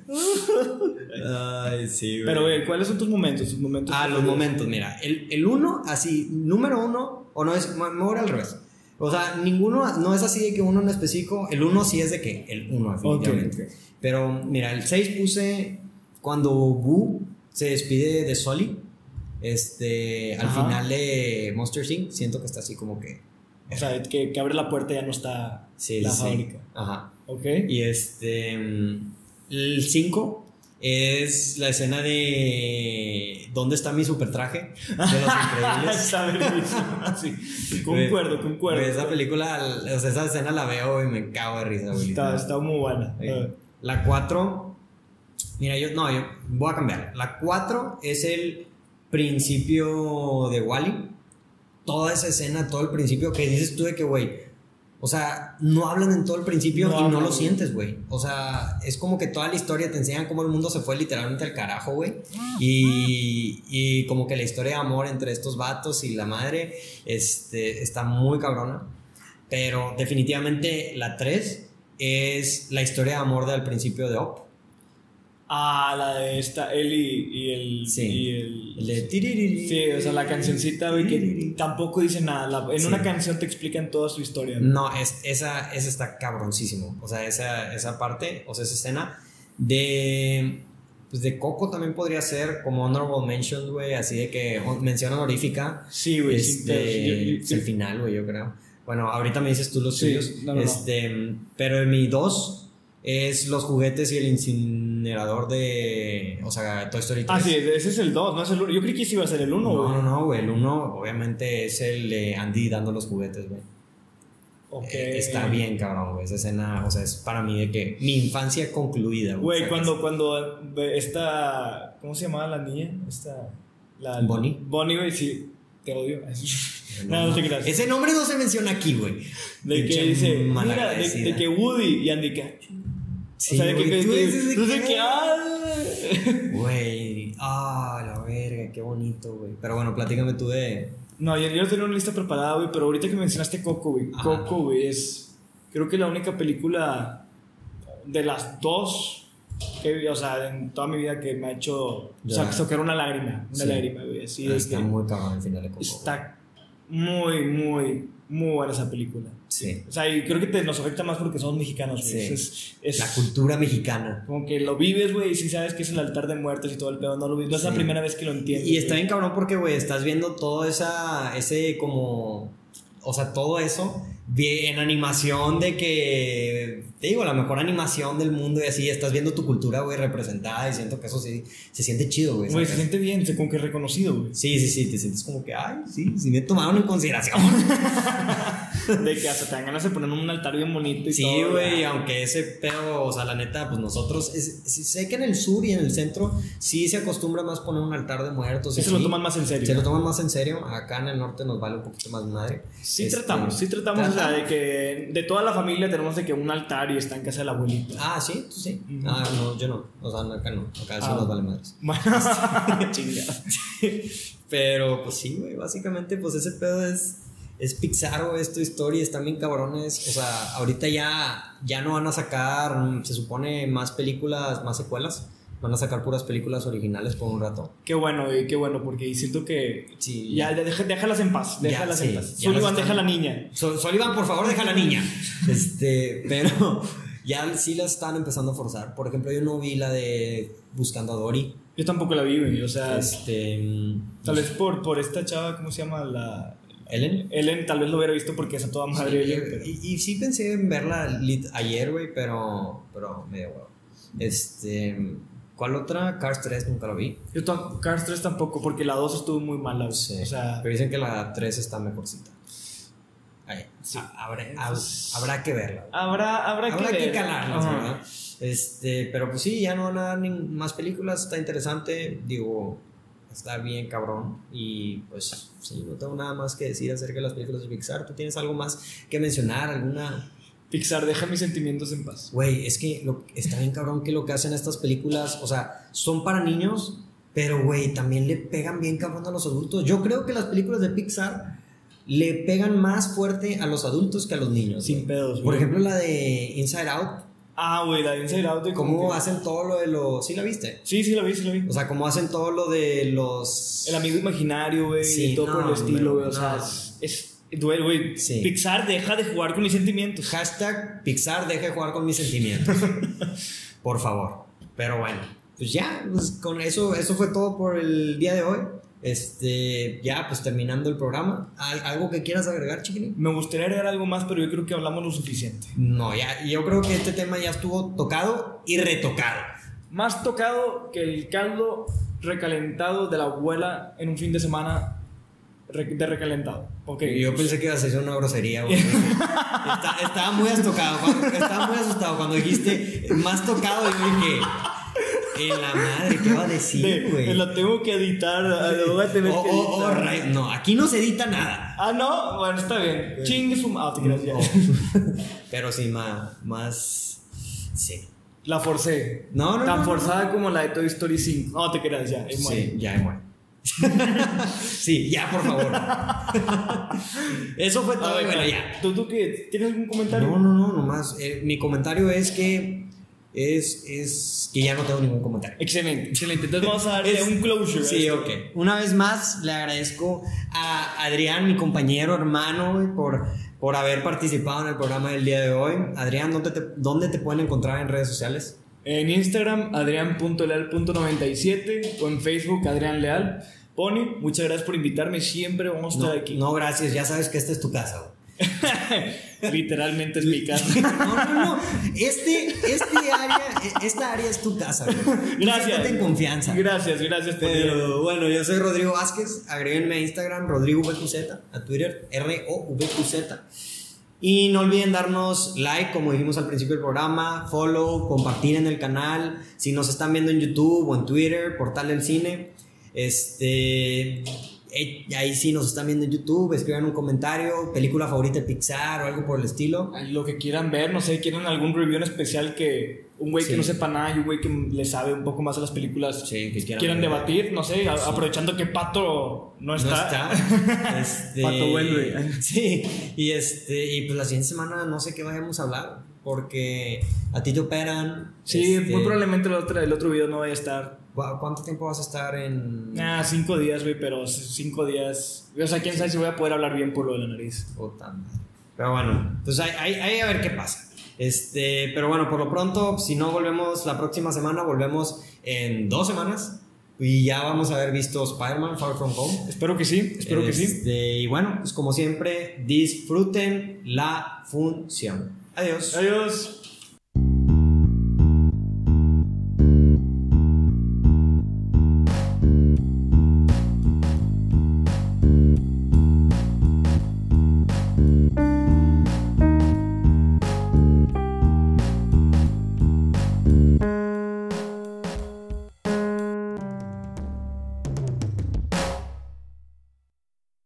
S1: Ay, sí,
S6: Pero, güey, ¿cuáles son tus momentos? Tus momentos
S1: Ah, los momentos, mira. El, el uno, así, número uno, o no es, me me voy al revés. O sea, ninguno, no es así de que uno en específico. El uno sí es de que, el uno, definitivamente.
S6: Ok, ok.
S1: Pero, mira, el 6 puse cuando Boo se despide de Sully. Este, al
S6: Ajá.
S1: final de Monster Inc. Siento que está así como que.
S6: O sea, que, que abre la puerta y ya no está
S1: Sí,
S6: la
S1: sí.
S6: fábrica.
S1: Ajá.
S6: ¿Ok?
S1: Y este. El 5 es la escena de. ¿Dónde está mi super traje? De los increíbles.
S6: Está sí. Concuerdo, concuerdo.
S1: esa película, o sea, esa escena la veo y me cago de risa, güey.
S6: Está, está muy buena.
S1: Sí. La 4. Mira, yo. No, yo voy a cambiar. La 4 es el principio de Wally. Toda esa escena, todo el principio que dices tú de que, güey. O sea, no hablan en todo el principio
S6: No
S1: y no lo sientes, güey. O sea, es como que toda la historia te enseñan cómo el mundo se fue literalmente al carajo, güey. Y, y como que la historia de amor entre estos vatos y la madre este, está muy cabrona. Pero definitivamente la 3 es la historia de amor del principio de Op.
S6: Ah, la de esta, él y, y el.
S1: Sí.
S6: Y el,
S1: El de tiririri.
S6: sí, o sea, la cancioncita, güey, que tampoco dice nada. La- en
S1: Sí.
S6: una canción te explican toda su historia. güey.
S1: No, es, esa, esa está cabroncísimo. O sea, esa, esa parte, o sea, esa escena de. Pues de Coco también podría ser como honorable mention, güey, así de que mención honorífica.
S6: Sí, güey.
S1: Este, es el final, güey, yo creo. Bueno, ahorita me dices tú los
S6: Sí,
S1: tuyos.
S6: no, no, no.
S1: este, Pero en mi 2 es los juguetes y el incinerador de. O sea, Toy Story 3.
S6: Ah, sí, ese es el 2, no es el 1. Yo creí que ese iba a ser el 1,
S1: No,
S6: güey.
S1: no, no, güey. El 1 obviamente es el de Andy dando los juguetes, güey.
S6: Ok.
S1: Eh, Está bien, cabrón, güey. Esa escena, o sea, es para mí de que mi infancia concluida,
S6: Güey,
S1: ¿sacas?
S6: cuando, cuando esta. ¿Cómo se llamaba la niña? Esta. La,
S1: Bonnie.
S6: Bonnie, güey, sí. Te odio. no, no te creas.
S1: Ese nombre no se menciona aquí, güey.
S6: De que dice. Mira, de, que Woody y Andy.
S1: Sí,
S6: o sea, que. que-
S1: tú dices
S6: tú
S1: que-
S6: que. ah.
S1: Güey, ah, la verga, qué bonito, güey. Pero bueno, platícame tú de.
S6: No, yo, yo tenía una lista preparada, güey, pero ahorita que mencionaste Coco, güey.
S1: Ajá.
S6: Coco, güey, es. Creo que la única película de las dos que, o sea, en toda mi vida que me ha hecho
S1: Ya.
S6: sa- sacar una lágrima. Una
S1: Sí.
S6: lágrima, güey. Así
S1: Está
S6: que
S1: muy cabrón el final de Coco.
S6: está muy, muy, muy buena esa película.
S1: Sí.
S6: O sea, y creo que te, nos afecta más porque somos mexicanos, güey.
S1: Sí.
S6: Es, es-
S1: La cultura mexicana.
S6: Como que lo vives, güey, y sí sabes que es el altar de muertos y todo el pedo. No lo vives. No es la primera vez que lo entiendes.
S1: Y está bien cabrón porque, güey, estás viendo todo esa, ese como, o sea, todo eso en animación de que te digo, la mejor animación del mundo y así, estás viendo tu cultura, güey, representada y siento que eso sí, se siente chido, güey.
S6: Güey, se siente bien, se como que reconocido, güey.
S1: Sí, sí, sí, te sientes como que, ay, sí, sí me tomaron en consideración.
S6: De que hasta te dan ganas de poner un altar bien bonito y
S1: Sí,
S6: todo.
S1: güey,
S6: ya.
S1: aunque ese pedo, o sea, la neta, pues nosotros, es- sí, sé que en el sur y en el centro sí se acostumbra más poner un altar de muertos. y
S6: Sí se lo toman más en serio.
S1: Se lo toman más en serio. Acá en el norte nos vale un poquito más madre.
S6: Sí
S1: Este,
S6: tratamos, sí tratamos, o sea, de que de toda la familia tenemos de que un altar y está en casa de la abuelita.
S1: Ah, sí, tú sí. Ah, no, yo no. O sea, no, acá no. Acá sí
S6: Ah.
S1: nos vale madres.
S6: Bueno, chingada.
S1: Pero, pues sí, güey, básicamente, pues ese pedo es. Es Pixar, güey, es tu historia, están bien cabrones. O sea, ahorita ya, ya no van a sacar, mm, se supone, más películas, más secuelas. Van a sacar puras películas originales por un rato.
S6: Qué bueno, güey, qué bueno, porque siento que
S1: Sí.
S6: ya, ya deja- déjalas en paz,
S1: Ya,
S6: déjalas
S1: sí,
S6: en paz.
S1: ya
S6: Sullivan, deja a la niña.
S1: Sol, Sullivan, por favor, deja a la niña. Este, pero ya sí la están empezando a forzar. Por ejemplo, yo no vi la de Buscando a Dory.
S6: Yo tampoco la vi, güey, o sea,
S1: Este. mm,
S6: tal vez por, por esta chava, ¿cómo se llama? La...
S1: Ellen.
S6: Ellen, tal vez lo hubiera visto porque es a toda madre
S1: Sí,
S6: Ellen, pero-
S1: y, y sí pensé en verla ayer, güey, pero, pero medio huevo. Este, ¿cuál otra? Cars 3 nunca lo vi.
S6: Yo Cars 3 tampoco, porque la 2 estuvo muy mala.
S1: Sí,
S6: o sea,
S1: pero dicen que la 3 está mejorcita. Ay,
S6: Sí.
S1: ha- habrá, habrá que verla.
S6: habrá, habrá,
S1: Habrá
S6: que,
S1: que
S6: Ajá.
S1: ¿verdad? Este, pero pues sí, ya no van a dar más películas, está interesante, digo, está bien cabrón y pues sí, no tengo nada más que decir acerca de las películas de Pixar. ¿Tú tienes algo más que mencionar? ¿Alguna?
S6: Pixar, deja mis sentimientos en paz.
S1: Güey, es que lo, está bien cabrón que lo que hacen estas películas, o sea, son para niños, pero güey, también le pegan bien cabrón a los adultos. Yo creo que las películas de Pixar le pegan más fuerte a los adultos que a los niños.
S6: Sin
S1: güey.
S6: pedos,
S1: Por ejemplo, la de Inside Out,
S6: Ah, güey, la de Inside Out. de
S1: cómo
S6: que-
S1: hacen todo lo de los... ¿Sí la viste?
S6: Sí, sí la vi, sí la vi.
S1: O sea, cómo hacen todo lo de los...
S6: El amigo imaginario, güey,
S1: Sí,
S6: y todo por
S1: no,
S6: el estilo, güey. O sea,
S1: no.
S6: es. Duele, güey.
S1: Sí.
S6: Pixar deja de jugar con mis sentimientos.
S1: Hashtag Pixar deje de jugar con mis sentimientos. por favor. Pero bueno, pues ya, pues con eso, eso fue todo por el día de hoy. Este, ya, pues terminando el programa. ¿Al- ¿Algo que quieras agregar, chiquilín?
S6: Me gustaría agregar algo más, pero yo creo que hablamos lo suficiente.
S1: No, ya, yo creo que este tema ya estuvo tocado y retocado.
S6: Más tocado que el caldo recalentado de la abuela en un fin de semana de recalentado. Ok.
S1: Yo pensé que ibas a decir una grosería. Está- estaba muy astocado, cuando- estaba muy asustado cuando dijiste más tocado. Yo dije, en la madre, ¿qué va a decir,
S6: De-
S1: güey?
S6: la tengo que editar. lo voy a tener
S1: Oh,
S6: que
S1: oh, oh,
S6: editar.
S1: rayos, no, aquí no se edita nada.
S6: Ah, no, bueno, está bien. Su ah, te creas, ya.
S1: Oh. Pero sí, más, más, sí.
S6: La forcé.
S1: No, no,
S6: Tan
S1: no,
S6: forzada como la de Toy Story 5. No, te creas, ya.
S1: Sí, ya, muere. sí, ya, por favor. Eso fue todo,
S6: ver,
S1: bueno, ya.
S6: ¿Tú, tú qué? ¿Tienes algún comentario?
S1: No, no, no, nomás. eh, mi comentario es que es, es que ya no tengo ningún comentario.
S6: Excelente, excelente. Entonces vamos a darle
S1: Es-
S6: un closure.
S1: Sí, ok. Una vez más le agradezco a Adrián, mi compañero, hermano, por, por haber participado en el programa del día de hoy. Adrián, ¿dónde te, dónde te pueden encontrar en redes sociales?
S6: En Instagram, adrián.leal.97 o en Facebook, Adrián Leal. Pony, muchas gracias por invitarme. Siempre vamos a
S1: No,
S6: estar aquí.
S1: no, gracias, ya sabes que esta es tu casa.
S6: Literalmente es mi casa.
S1: No, no, no. Este, este área, esta área es tu casa, güey.
S6: Gracias.
S1: en confianza.
S6: Gracias, gracias
S1: Pero bueno, yo soy Rodrigo Vázquez. Agréguenme a Instagram, Rodrigo VQZ, a Twitter, R-O-V-Q-Z. Y no olviden darnos like, como dijimos al principio del programa, follow, compartir en el canal. Si nos están viendo en YouTube o en Twitter, Portal del Cine. Este. Eh, ahí sí nos están viendo en YouTube, escriban un comentario, película favorita de Pixar o algo por el estilo.
S6: Lo que quieran ver, no sé, quieren algún review en especial que un güey
S1: Sí.
S6: que no sepa nada y un güey que le sabe un poco más a las películas
S1: Sí, que quieran
S6: quieran debatir, no sé, a- aprovechando que Pato no
S1: No
S6: está.
S1: está. Este,
S6: Pato vuelve.
S1: Sí, y este, y pues la siguiente semana no sé qué vayamos a hablar, porque a ti te operan.
S6: Sí,
S1: este,
S6: muy probablemente el otro, el otro video no vaya a estar.
S1: ¿Cu- ¿Cuánto tiempo vas a estar en.?
S6: Ah, cinco días, güey, pero cinco días. O sea, quién sabe si voy a poder hablar bien por lo de la nariz.
S1: Puta madre. Pero bueno, pues ahí, ahí- ahí a ver qué pasa. Este, pero bueno, por lo pronto, si no volvemos la próxima semana, volvemos en dos semanas. Y ya vamos a haber visto Spider-Man Far From Home.
S6: Espero que sí, espero que sí.
S1: Este, Y bueno, pues como siempre, disfruten la función. Adiós.
S6: Adiós.